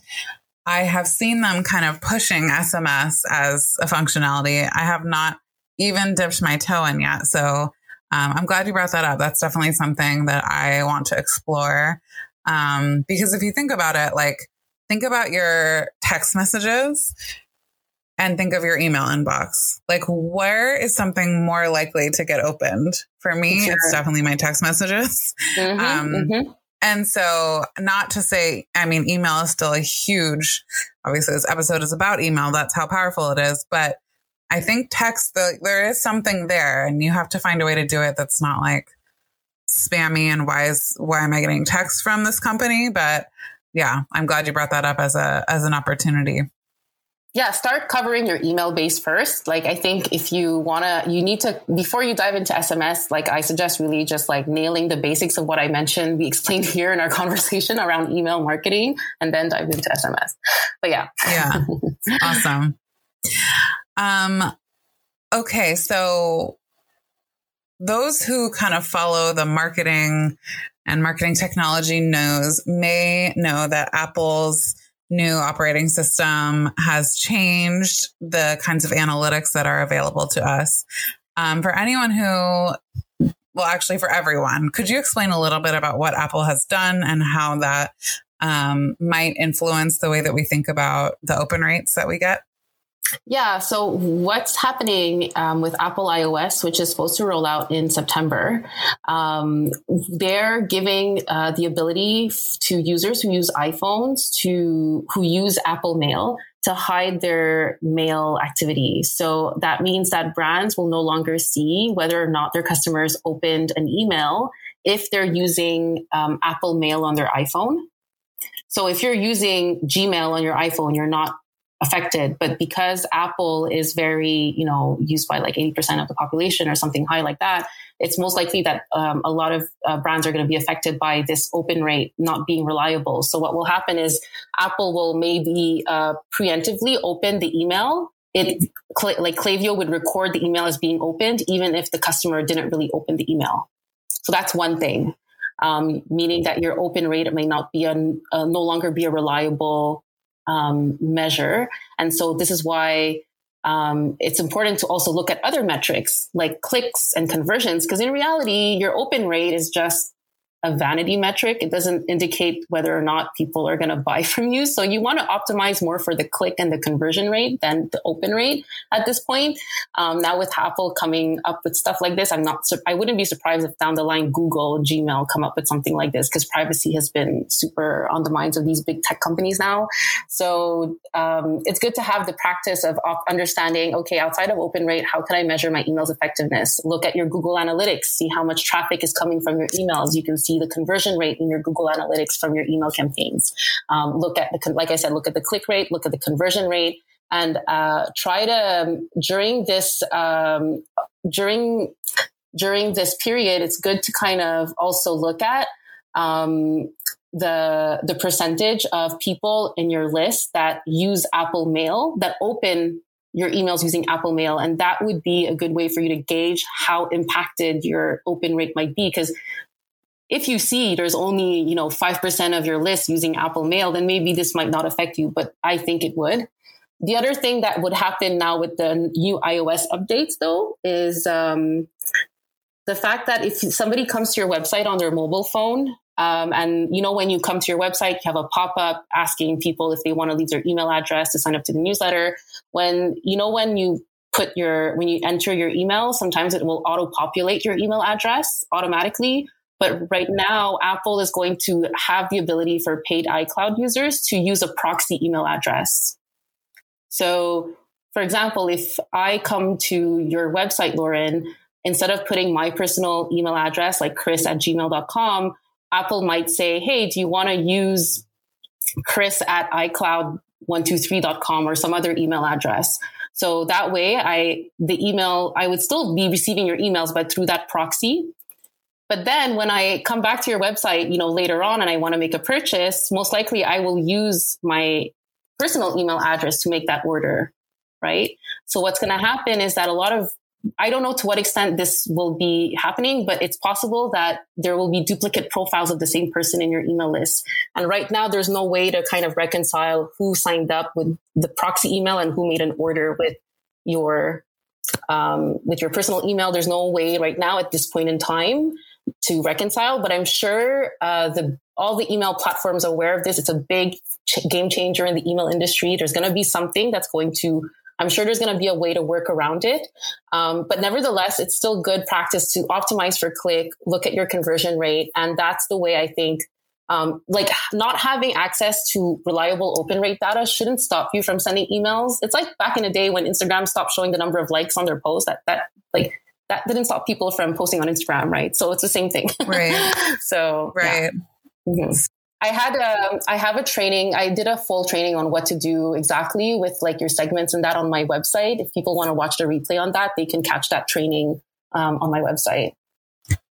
I have seen them kind of pushing SMS as a functionality. I have not even dipped my toe in yet, so um, I'm glad you brought that up. That's definitely something that I want to explore. Um, because if you think about it, like think about your text messages and think of your email inbox. Like, where is something more likely to get opened? For me, Sure. it's definitely my text messages. Mhm, Um, mhm. And so, not to say, I mean, email is still a huge, obviously, this episode is about email. That's how powerful it is. But I think text, the, there is something there, and you have to find a way to do it that's not like spammy and why is why am I getting texts from this company? But yeah, I'm glad you brought that up as a as an opportunity. Yeah, start covering your email base first. Like I think if you want to you need to before you dive into SMS, like I suggest really just like nailing the basics of what I mentioned we explained here in our conversation around email marketing and then dive into SMS. But yeah. Yeah. awesome. Um okay, so those who kind of follow the marketing and marketing technology knows may know that Apple's new operating system has changed the kinds of analytics that are available to us. Um, for anyone who, well, actually, for everyone, could you explain a little bit about what Apple has done and how that um, might influence the way that we think about the open rates that we get? Yeah. So what's happening um, with Apple iOS, which is supposed to roll out in September, um, they're giving uh, the ability to users who use iPhones to who use Apple Mail to hide their mail activity. So that means that brands will no longer see whether or not their customers opened an email if they're using um, Apple Mail on their iPhone. So if you're using Gmail on your iPhone, you're not affected. But because Apple is very, you know, used by like 80% of the population or something high like that, it's most likely that um, a lot of uh, brands are going to be affected by this open rate not being reliable. So what will happen is Apple will maybe uh, preemptively open the email. It like Klaviyo would record the email as being opened, even if the customer didn't really open the email. So that's one thing. Um, meaning that your open rate may not be a, uh, no longer be a reliable um, measure. And so this is why um, it's important to also look at other metrics like clicks and conversions, because in reality, your open rate is just a vanity metric. It doesn't indicate whether or not people are going to buy from you. So you want to optimize more for the click and the conversion rate than the open rate at this point. Um, now with Apple coming up with stuff like this, I'm not, I wouldn't be surprised if down the line Google, Gmail come up with something like this because privacy has been super on the minds of these big tech companies now. So um, it's good to have the practice of understanding, okay, outside of open rate, how can I measure my email's effectiveness? Look at your Google Analytics, see how much traffic is coming from your emails. You can see see the conversion rate in your Google Analytics from your email campaigns. Um, look at the, like I said, look at the click rate, look at the conversion rate, and uh, try to um, during this um, during during this period, it's good to kind of also look at um, the the percentage of people in your list that use Apple Mail that open your emails using Apple Mail, and that would be a good way for you to gauge how impacted your open rate might be because if you see there's only, you know, 5% of your list using Apple Mail, then maybe this might not affect you, but I think it would. The other thing that would happen now with the new iOS updates, though, is um, the fact that if somebody comes to your website on their mobile phone, um, and you know, when you come to your website, you have a pop up asking people if they want to leave their email address to sign up to the newsletter. When you know, when you put your when you enter your email, sometimes it will auto populate your email address automatically. But right now, Apple is going to have the ability for paid iCloud users to use a proxy email address. So, for example, if I come to your website, Lauren, instead of putting my personal email address like chris at gmail.com, Apple might say, hey, do you want to use chris at iCloud123.com or some other email address? So that way I, the email, I would still be receiving your emails, but through that proxy. But then when I come back to your website, you know, later on and I want to make a purchase, most likely I will use my personal email address to make that order. Right. So what's going to happen is that a lot of I don't know to what extent this will be happening, but it's possible that there will be duplicate profiles of the same person in your email list. And right now, there's no way to kind of reconcile who signed up with the proxy email and who made an order with your um, with your personal email. There's no way right now at this point in time to reconcile. But I'm sure uh, the all the email platforms are aware of this. It's a big ch- game changer in the email industry. There's going to be something that's going to. I'm sure there's going to be a way to work around it. Um, but nevertheless, it's still good practice to optimize for click, look at your conversion rate. And that's the way I think um, like not having access to reliable open rate data shouldn't stop you from sending emails. It's like back in the day when Instagram stopped showing the number of likes on their posts. That that like that didn't stop people from posting on Instagram, right? So it's the same thing. Right. so right. Yeah. Mm-hmm. I had a, I have a training. I did a full training on what to do exactly with like your segments and that on my website. If people want to watch the replay on that, they can catch that training um, on my website.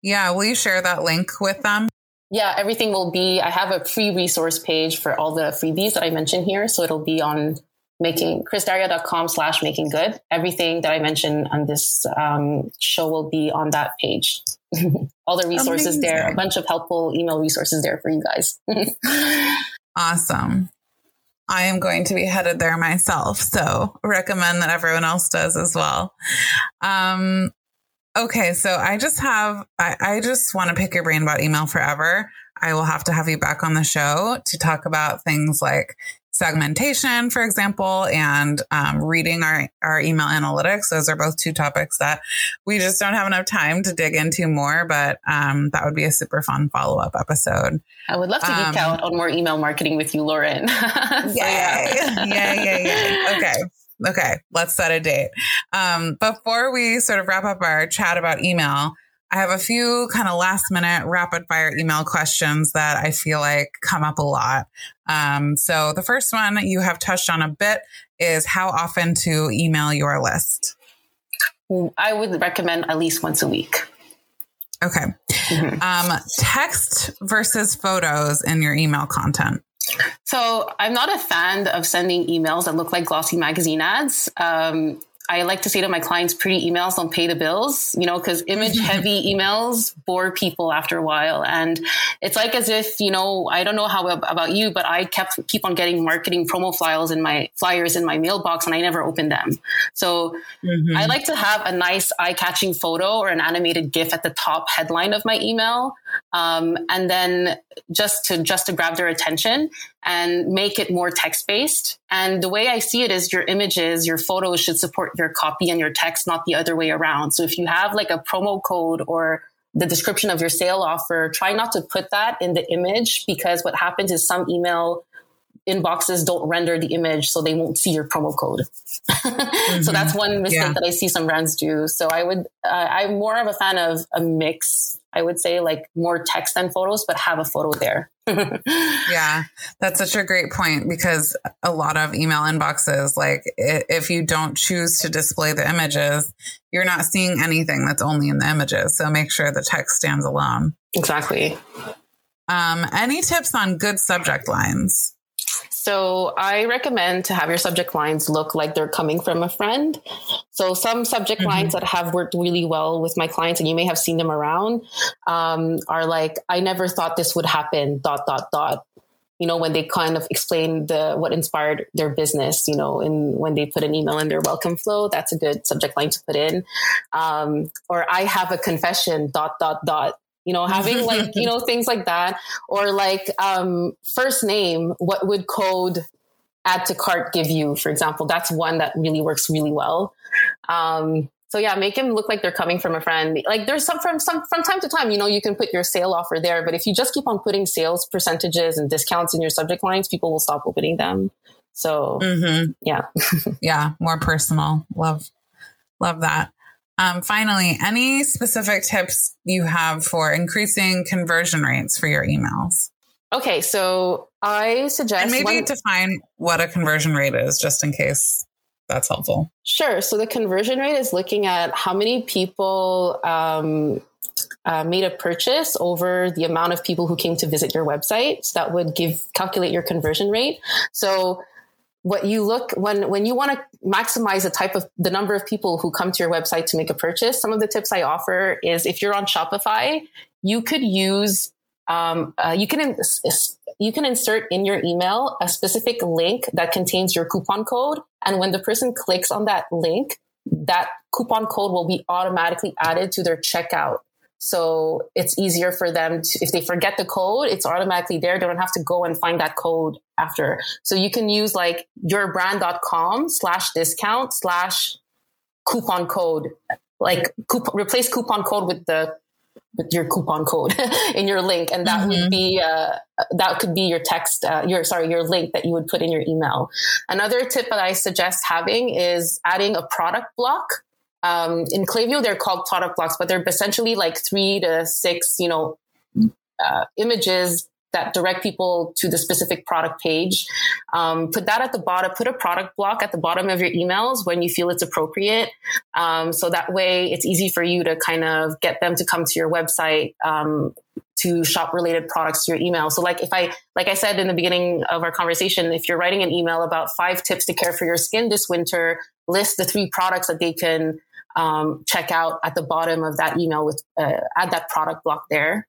Yeah. Will you share that link with them? Yeah, everything will be. I have a free resource page for all the freebies that I mentioned here. So it'll be on making chrisdaria.com slash making good. Everything that I mentioned on this um, show will be on that page. all the resources Amazing. there, a bunch of helpful email resources there for you guys. awesome. I am going to be headed there myself. So recommend that everyone else does as well. Um, okay. So I just have, I, I just want to pick your brain about email forever. I will have to have you back on the show to talk about things like segmentation, for example, and um, reading our, our email analytics. Those are both two topics that we just don't have enough time to dig into more, but um, that would be a super fun follow up episode. I would love to geek um, out on more email marketing with you, Lauren. so, yay. yeah. yeah, yeah, yeah. Okay. Okay. Let's set a date. Um, before we sort of wrap up our chat about email, I have a few kind of last minute rapid fire email questions that I feel like come up a lot. Um, so the first one you have touched on a bit is how often to email your list. I would recommend at least once a week. Okay. Mm-hmm. Um, text versus photos in your email content. So I'm not a fan of sending emails that look like glossy magazine ads. Um, I like to say to my clients, pretty emails don't pay the bills, you know, because image heavy emails bore people after a while. And it's like as if, you know, I don't know how about you, but I kept keep on getting marketing promo files in my flyers in my mailbox and I never opened them. So mm-hmm. I like to have a nice eye catching photo or an animated GIF at the top headline of my email. Um, and then just to, just to grab their attention and make it more text based. And the way I see it is your images, your photos should support your copy and your text, not the other way around. So if you have like a promo code or the description of your sale offer, try not to put that in the image because what happens is some email inboxes don't render the image so they won't see your promo code. mm-hmm. So that's one mistake yeah. that I see some brands do. So I would, uh, I'm more of a fan of a mix. I would say like more text than photos, but have a photo there. Yeah, that's such a great point because a lot of email inboxes, like if you don't choose to display the images, you're not seeing anything that's only in the images. So make sure the text stands alone. Exactly. Um, any tips on good subject lines? So I recommend to have your subject lines look like they're coming from a friend. So some subject mm-hmm. lines that have worked really well with my clients, and you may have seen them around, um, are like, "I never thought this would happen." Dot dot dot. You know, when they kind of explain the what inspired their business. You know, and when they put an email in their welcome flow, that's a good subject line to put in. Um, or I have a confession. Dot dot dot you know having like you know things like that. Or like um first name what would code add to cart give you for example? That's one that really works really well. Um so yeah make them look like they're coming from a friend. Like there's some from some from time to time you know you can put your sale offer there but if you just keep on putting sales percentages and discounts in your subject lines people will stop opening them. So mm-hmm. yeah. Yeah more personal. Love love that um, finally, any specific tips you have for increasing conversion rates for your emails? Okay, so I suggest and maybe one, define what a conversion rate is, just in case that's helpful. Sure. So the conversion rate is looking at how many people um, uh, made a purchase over the amount of people who came to visit your website. So that would give calculate your conversion rate. So what you look when when you want to maximize the type of the number of people who come to your website to make a purchase some of the tips i offer is if you're on shopify you could use um, uh, you can you can insert in your email a specific link that contains your coupon code and when the person clicks on that link that coupon code will be automatically added to their checkout so it's easier for them to, if they forget the code, it's automatically there. They don't have to go and find that code after. So you can use like yourbrand.com slash discount slash coupon code, like coupon, replace coupon code with the, with your coupon code in your link. And that mm-hmm. would be, uh, that could be your text, uh, your, sorry, your link that you would put in your email. Another tip that I suggest having is adding a product block Um, in Klaviyo, they're called product blocks, but they're essentially like three to six, you know, uh, images that direct people to the specific product page. Um, put that at the bottom, put a product block at the bottom of your emails when you feel it's appropriate. Um, so that way it's easy for you to kind of get them to come to your website. Um, to shop related products to your email. So like if I, like I said in the beginning of our conversation, if you're writing an email about five tips to care for your skin this winter, list the three products that they can um, check out at the bottom of that email with, uh, add that product block there.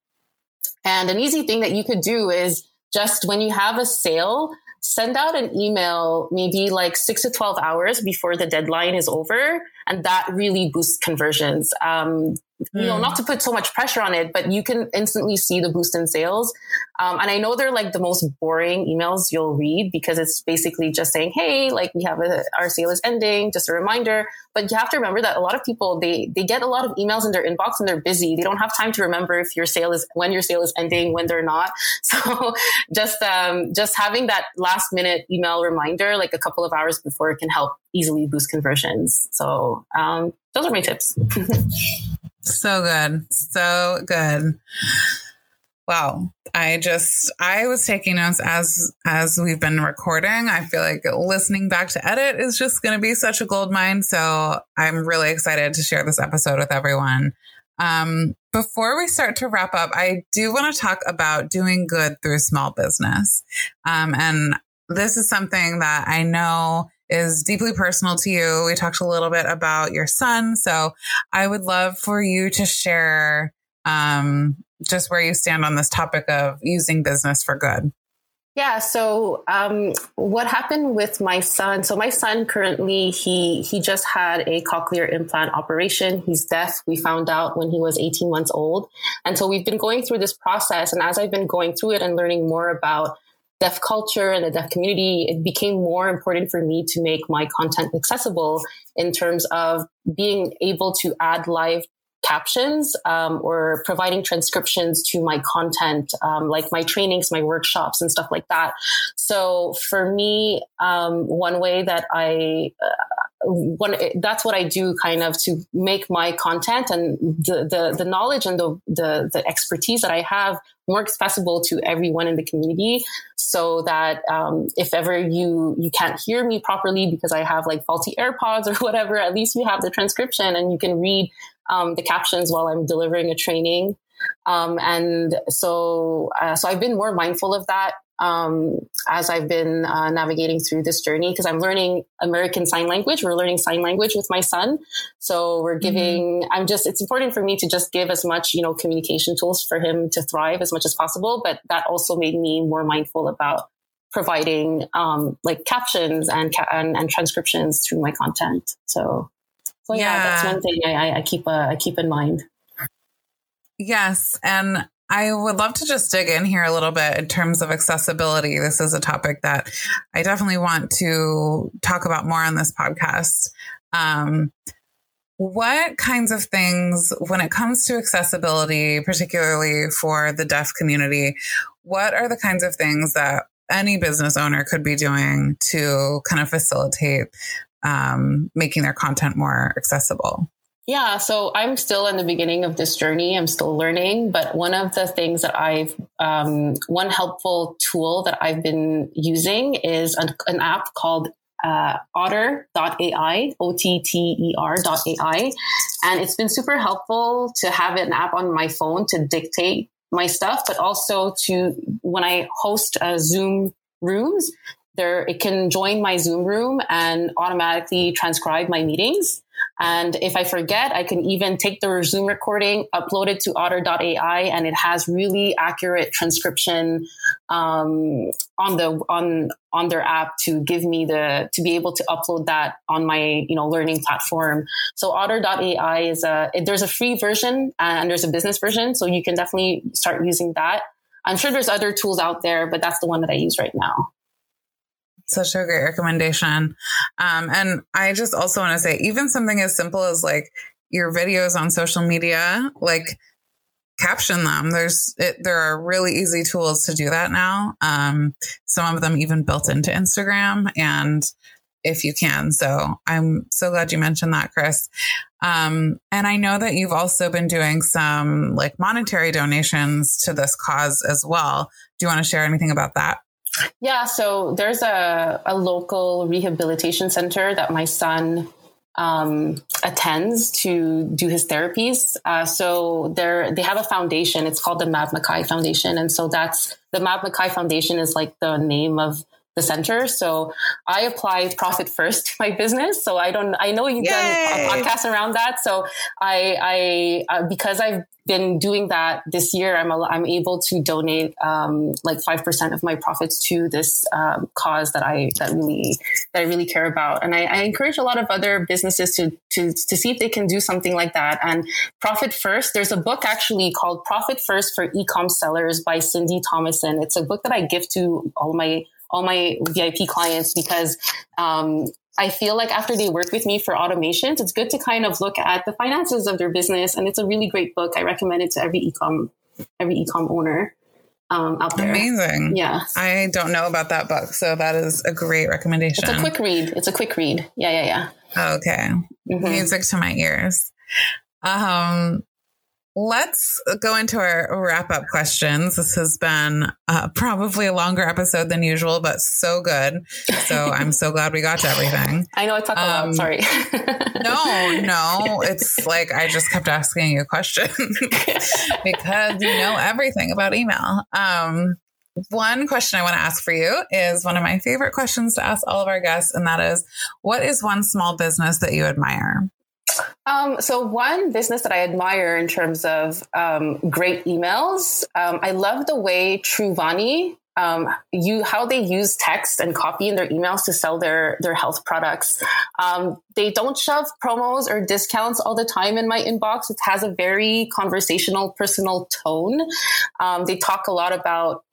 And an easy thing that you could do is just when you have a sale, send out an email maybe like six to 12 hours before the deadline is over. And that really boosts conversions. Um, you know, hmm. not to put so much pressure on it, but you can instantly see the boost in sales. Um, and I know they're like the most boring emails you'll read because it's basically just saying, Hey, like we have a, our sale is ending, just a reminder. But you have to remember that a lot of people, they, they get a lot of emails in their inbox and they're busy. They don't have time to remember if your sale is, when your sale is ending, when they're not. So just, um, just having that last minute email reminder, like a couple of hours before it can help easily boost conversions. So, um, those are my tips. So good. So good. Wow. I just I was taking notes as as we've been recording. I feel like listening back to edit is just going to be such a gold mine. So I'm really excited to share this episode with everyone. Um, before we start to wrap up, I do want to talk about doing good through small business. Um, and this is something that I know is deeply personal to you. We talked a little bit about your son. So I would love for you to share um, just where you stand on this topic of using business for good. Yeah. So, um, what happened with my son? So, my son currently he he just had a cochlear implant operation. He's deaf. We found out when he was 18 months old, and so we've been going through this process. And as I've been going through it and learning more about deaf culture and the deaf community, it became more important for me to make my content accessible in terms of being able to add live captions um, or providing transcriptions to my content, um, like my trainings, my workshops, and stuff like that. So for me, um, one way that I uh, one that's what I do kind of to make my content and the the, the knowledge and the, the, the expertise that I have more accessible to everyone in the community so that um, if ever you you can't hear me properly because I have like faulty AirPods or whatever, at least you have the transcription and you can read um, the captions while I'm delivering a training. Um, and so, uh, so I've been more mindful of that um, as I've been uh, navigating through this journey because I'm learning American Sign Language. We're learning sign language with my son, so we're mm-hmm. giving. Mm-hmm. I'm just. It's important for me to just give as much, you know, communication tools for him to thrive as much as possible. But that also made me more mindful about providing um, like captions and, ca- and, and transcriptions through my content. So, so yeah, yeah that's one thing I, I keep uh, I keep in mind. Yes, and I would love to just dig in here a little bit in terms of accessibility. This is a topic that I definitely want to talk about more on this podcast. Um, what kinds of things, when it comes to accessibility, particularly for the deaf community, what are the kinds of things that any business owner could be doing to kind of facilitate um, making their content more accessible? Yeah, so I'm still in the beginning of this journey. I'm still learning, but one of the things that I've, um, one helpful tool that I've been using is an, an app called uh, otter.ai, O-T-T-E-R.ai. And it's been super helpful to have an app on my phone to dictate my stuff, but also to, when I host uh, Zoom rooms, there, it can join my Zoom room and automatically transcribe my meetings. And if I forget, I can even take the Zoom recording, upload it to otter.ai, and it has really accurate transcription um, on the on on their app to give me the to be able to upload that on my you know learning platform. So otter.ai is a there's a free version and there's a business version, so you can definitely start using that. I'm sure there's other tools out there, but that's the one that I use right now such a great recommendation. Um, and I just also want to say, even something as simple as like your videos on social media, like caption them. There's it, there are really easy tools to do that now. Um, some of them even built into Instagram, and if you can. So I'm so glad you mentioned that, Chris. Um, and I know that you've also been doing some like monetary donations to this cause as well. Do you want to share anything about that? Yeah, so there's a, a local rehabilitation center that my son um, attends to do his therapies. Uh, so they they have a foundation. It's called the Mab Mackay Foundation, and so that's the Mab Mackay Foundation is like the name of the center. So I apply profit first to my business. So I don't, I know you've Yay. done a podcast around that. So I, I, uh, because I've been doing that this year, I'm, a, I'm able to donate, um, like 5% of my profits to this, um, cause that I, that really, that I really care about. And I, I encourage a lot of other businesses to, to, to see if they can do something like that. And profit first, there's a book actually called Profit First for Ecom Sellers by Cyndi Thomason. It's a book that I give to all my all my VIP clients because um, I feel like after they work with me for automations, it's good to kind of look at the finances of their business. And it's a really great book. I recommend it to every ecom, every ecom owner. Um, out there. Amazing. Yeah. I don't know about that book. So that is a great recommendation. It's a quick read. It's a quick read. Yeah, yeah, yeah. Okay. Mm-hmm. Music to my ears. Um, Let's go into our wrap up questions. This has been uh, probably a longer episode than usual, but so good. So I'm so glad we got to everything. I know I talk a lot. Um, sorry. no, no. It's like I just kept asking you questions because you know everything about email. Um, one question I want to ask for you is one of my favorite questions to ask all of our guests, and that is what is one small business that you admire? Um, so one business that I admire in terms of um, great emails, um, I love the way Truvani um, you how they use text and copy in their emails to sell their their health products. Um, they don't shove promos or discounts all the time in my inbox. It has a very conversational, personal tone. Um, they talk a lot about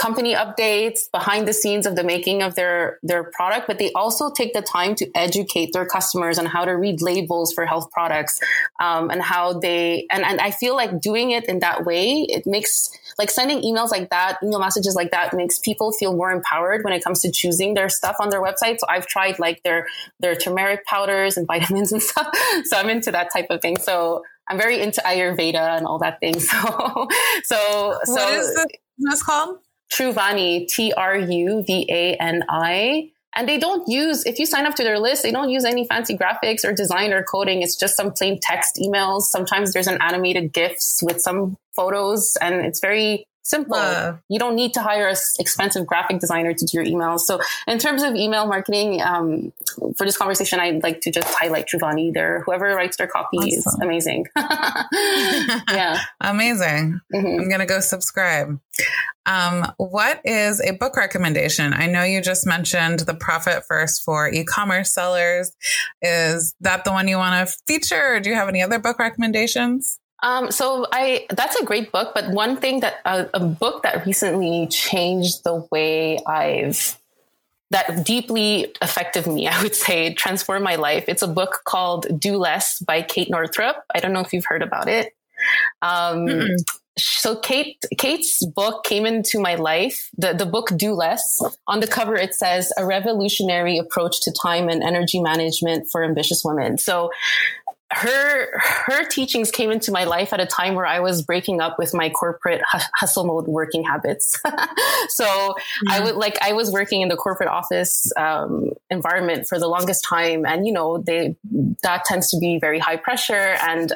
company updates behind the scenes of the making of their their product but they also take the time to educate their customers on how to read labels for health products um, and how they and, and i feel like doing it in that way it makes like sending emails like that email messages like that makes people feel more empowered when it comes to choosing their stuff on their website. So i've tried like their their turmeric powders and vitamins and stuff. So i'm into that type of thing. So i'm very into ayurveda and all that thing. So so so what is this called Truvani, T R U V A N I. And they don't use, if you sign up to their list, they don't use any fancy graphics or design or coding. It's just some plain text emails. Sometimes there's an animated GIFs with some photos and it's very simple. You don't need to hire an expensive graphic designer to do your emails. So in terms of email marketing, um, for this conversation, I'd like to just highlight Truvani there. Whoever writes their copy awesome. is amazing. yeah. Amazing. Mm-hmm. I'm going to go subscribe. Um, what is a book recommendation? I know you just mentioned the profit first for e-commerce sellers. Is that the one you want to feature or do you have any other book recommendations? Um, so I that's a great book, but one thing that uh, a book that recently changed the way I've that deeply affected me, I would say, transformed my life. It's a book called Do Less by Kate Northrup. I don't know if you've heard about it. Um, so Kate Kate's book came into my life. The the book Do Less. On the cover it says a revolutionary approach to time and energy management for ambitious women. So her her teachings came into my life at a time where I was breaking up with my corporate hustle mode working habits. so mm-hmm. I would like I was working in the corporate office um, environment for the longest time, and you know they that tends to be very high pressure. And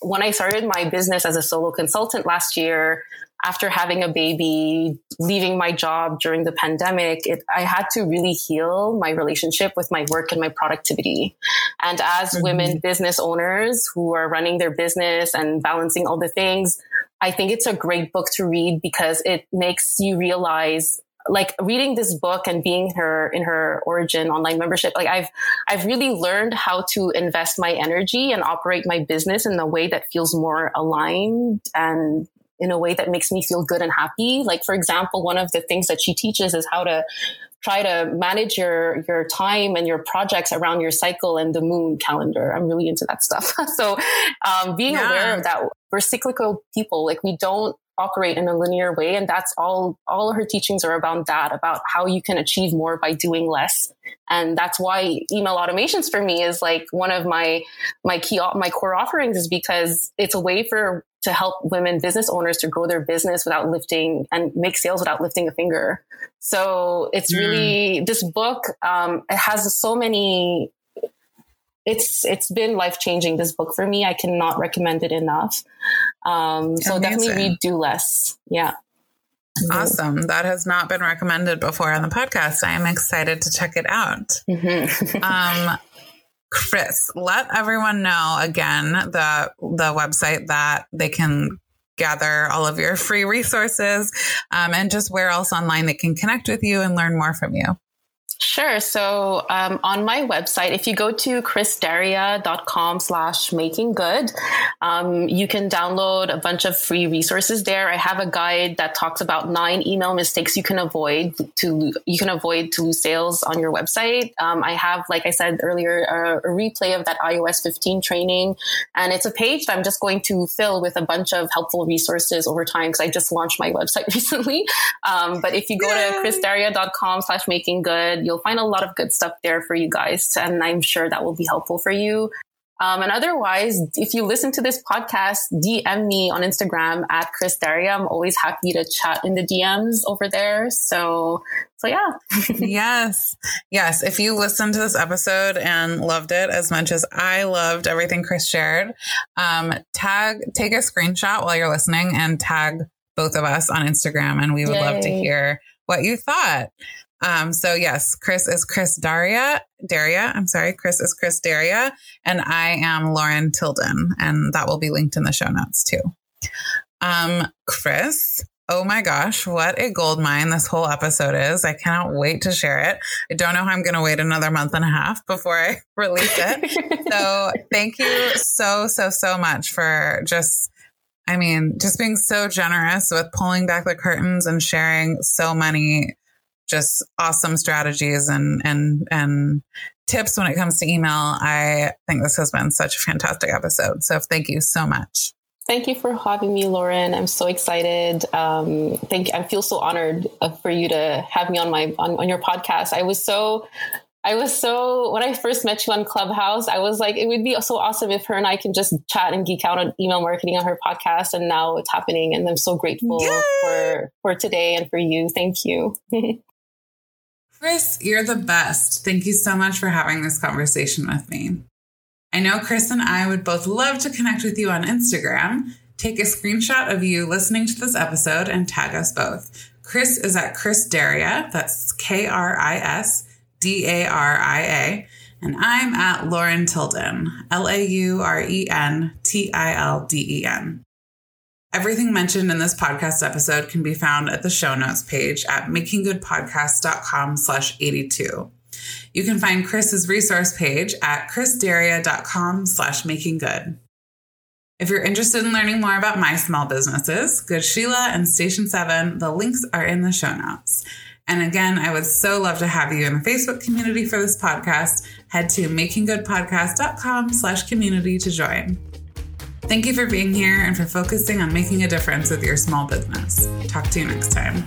when I started my business as a solo consultant last year, after having a baby, leaving my job during the pandemic, it, I had to really heal my relationship with my work and my productivity. And as mm-hmm. women business owners who are running their business and balancing all the things, I think it's a great book to read because it makes you realize like reading this book and being her in her origin online membership like i've i've really learned how to invest my energy and operate my business in a way that feels more aligned and in a way that makes me feel good and happy. Like, for example, one of the things that she teaches is how to try to manage your your time and your projects around your cycle and the moon calendar. I'm really into that stuff. so, um, being yeah. aware of that, we're cyclical people. Like, we don't operate in a linear way. And that's all, all her teachings are about that, about how you can achieve more by doing less. And that's why email automations for me is like one of my, my key, my core offerings is because it's a way for, to help women business owners to grow their business without lifting and make sales without lifting a finger. So it's mm. really, this book, um, it has so many it's it's been life changing. This book for me, I cannot recommend it enough. Um, so definitely read Do Less. Yeah. Awesome. That has not been recommended before on the podcast. I am excited to check it out. Mm-hmm. um, Kris, let everyone know again the the website that they can gather all of your free resources um, and just where else online they can connect with you and learn more from you. Sure. So um, on my website, if you go to krisdaria.com slash making good, um, you can download a bunch of free resources there. I have a guide that talks about nine email mistakes you can avoid to you can avoid to lose sales on your website. Um, I have, like I said earlier, a, a, replay of that iOS 15 training, and it's a page that I'm just going to fill with a bunch of helpful resources over time because I just launched my website recently. Um, but if you go Yay. to krisdaria.com slash making good, You'll find a lot of good stuff there for you guys. And I'm sure that will be helpful for you. Um, and otherwise, if you listen to this podcast, DM me on Instagram at Kris Daria. I'm always happy to chat in the DMs over there. So, so yeah. yes. Yes. If you listened to this episode and loved it as much as I loved everything Kris shared, um, tag, take a screenshot while you're listening and tag both of us on Instagram. And we would Yay. love to hear what you thought. Um, so yes, Kris is Kris Daria, Daria. I'm sorry, Kris is Kris Daria, and I am Lauren Tilden, and that will be linked in the show notes too. Um, Kris, oh my gosh, what a gold mine this whole episode is. I cannot wait to share it. I don't know how I'm going to wait another month and a half before I release it. so thank you so, so, so much for just I mean, just being so generous with pulling back the curtains and sharing so many just awesome strategies and and and tips when it comes to email. I think this has been such a fantastic episode. So thank you so much. Thank you for having me, Lauren. I'm so excited. Um, thank. I feel so honored uh, for you to have me on my on, on your podcast. I was so I was so when I first met you on Clubhouse, I was like, it would be so awesome if her and I can just chat and geek out on email marketing on her podcast. And now it's happening, and I'm so grateful Yay! for for today and for you. Thank you. Kris, you're the best. Thank you so much for having this conversation with me. I know Kris and I would both love to connect with you on Instagram. Take a screenshot of you listening to this episode and tag us both. Kris is at Kris Daria, that's K R I S D A R I A, and I'm at Lauren Tilden, L A U R E N T I L D E N. Everything mentioned in this podcast episode can be found at the show notes page at makinggoodpodcast.com slash 82. You can find Kris's resource page at krisdaria.com slash makinggood. If you're interested in learning more about my small businesses, Good Sheila and Station 7, the links are in the show notes. And again, I would so love to have you in the Facebook community for this podcast. Head to makinggoodpodcast.com slash community to join. Thank you for being here and for focusing on making a difference with your small business. Talk to you next time.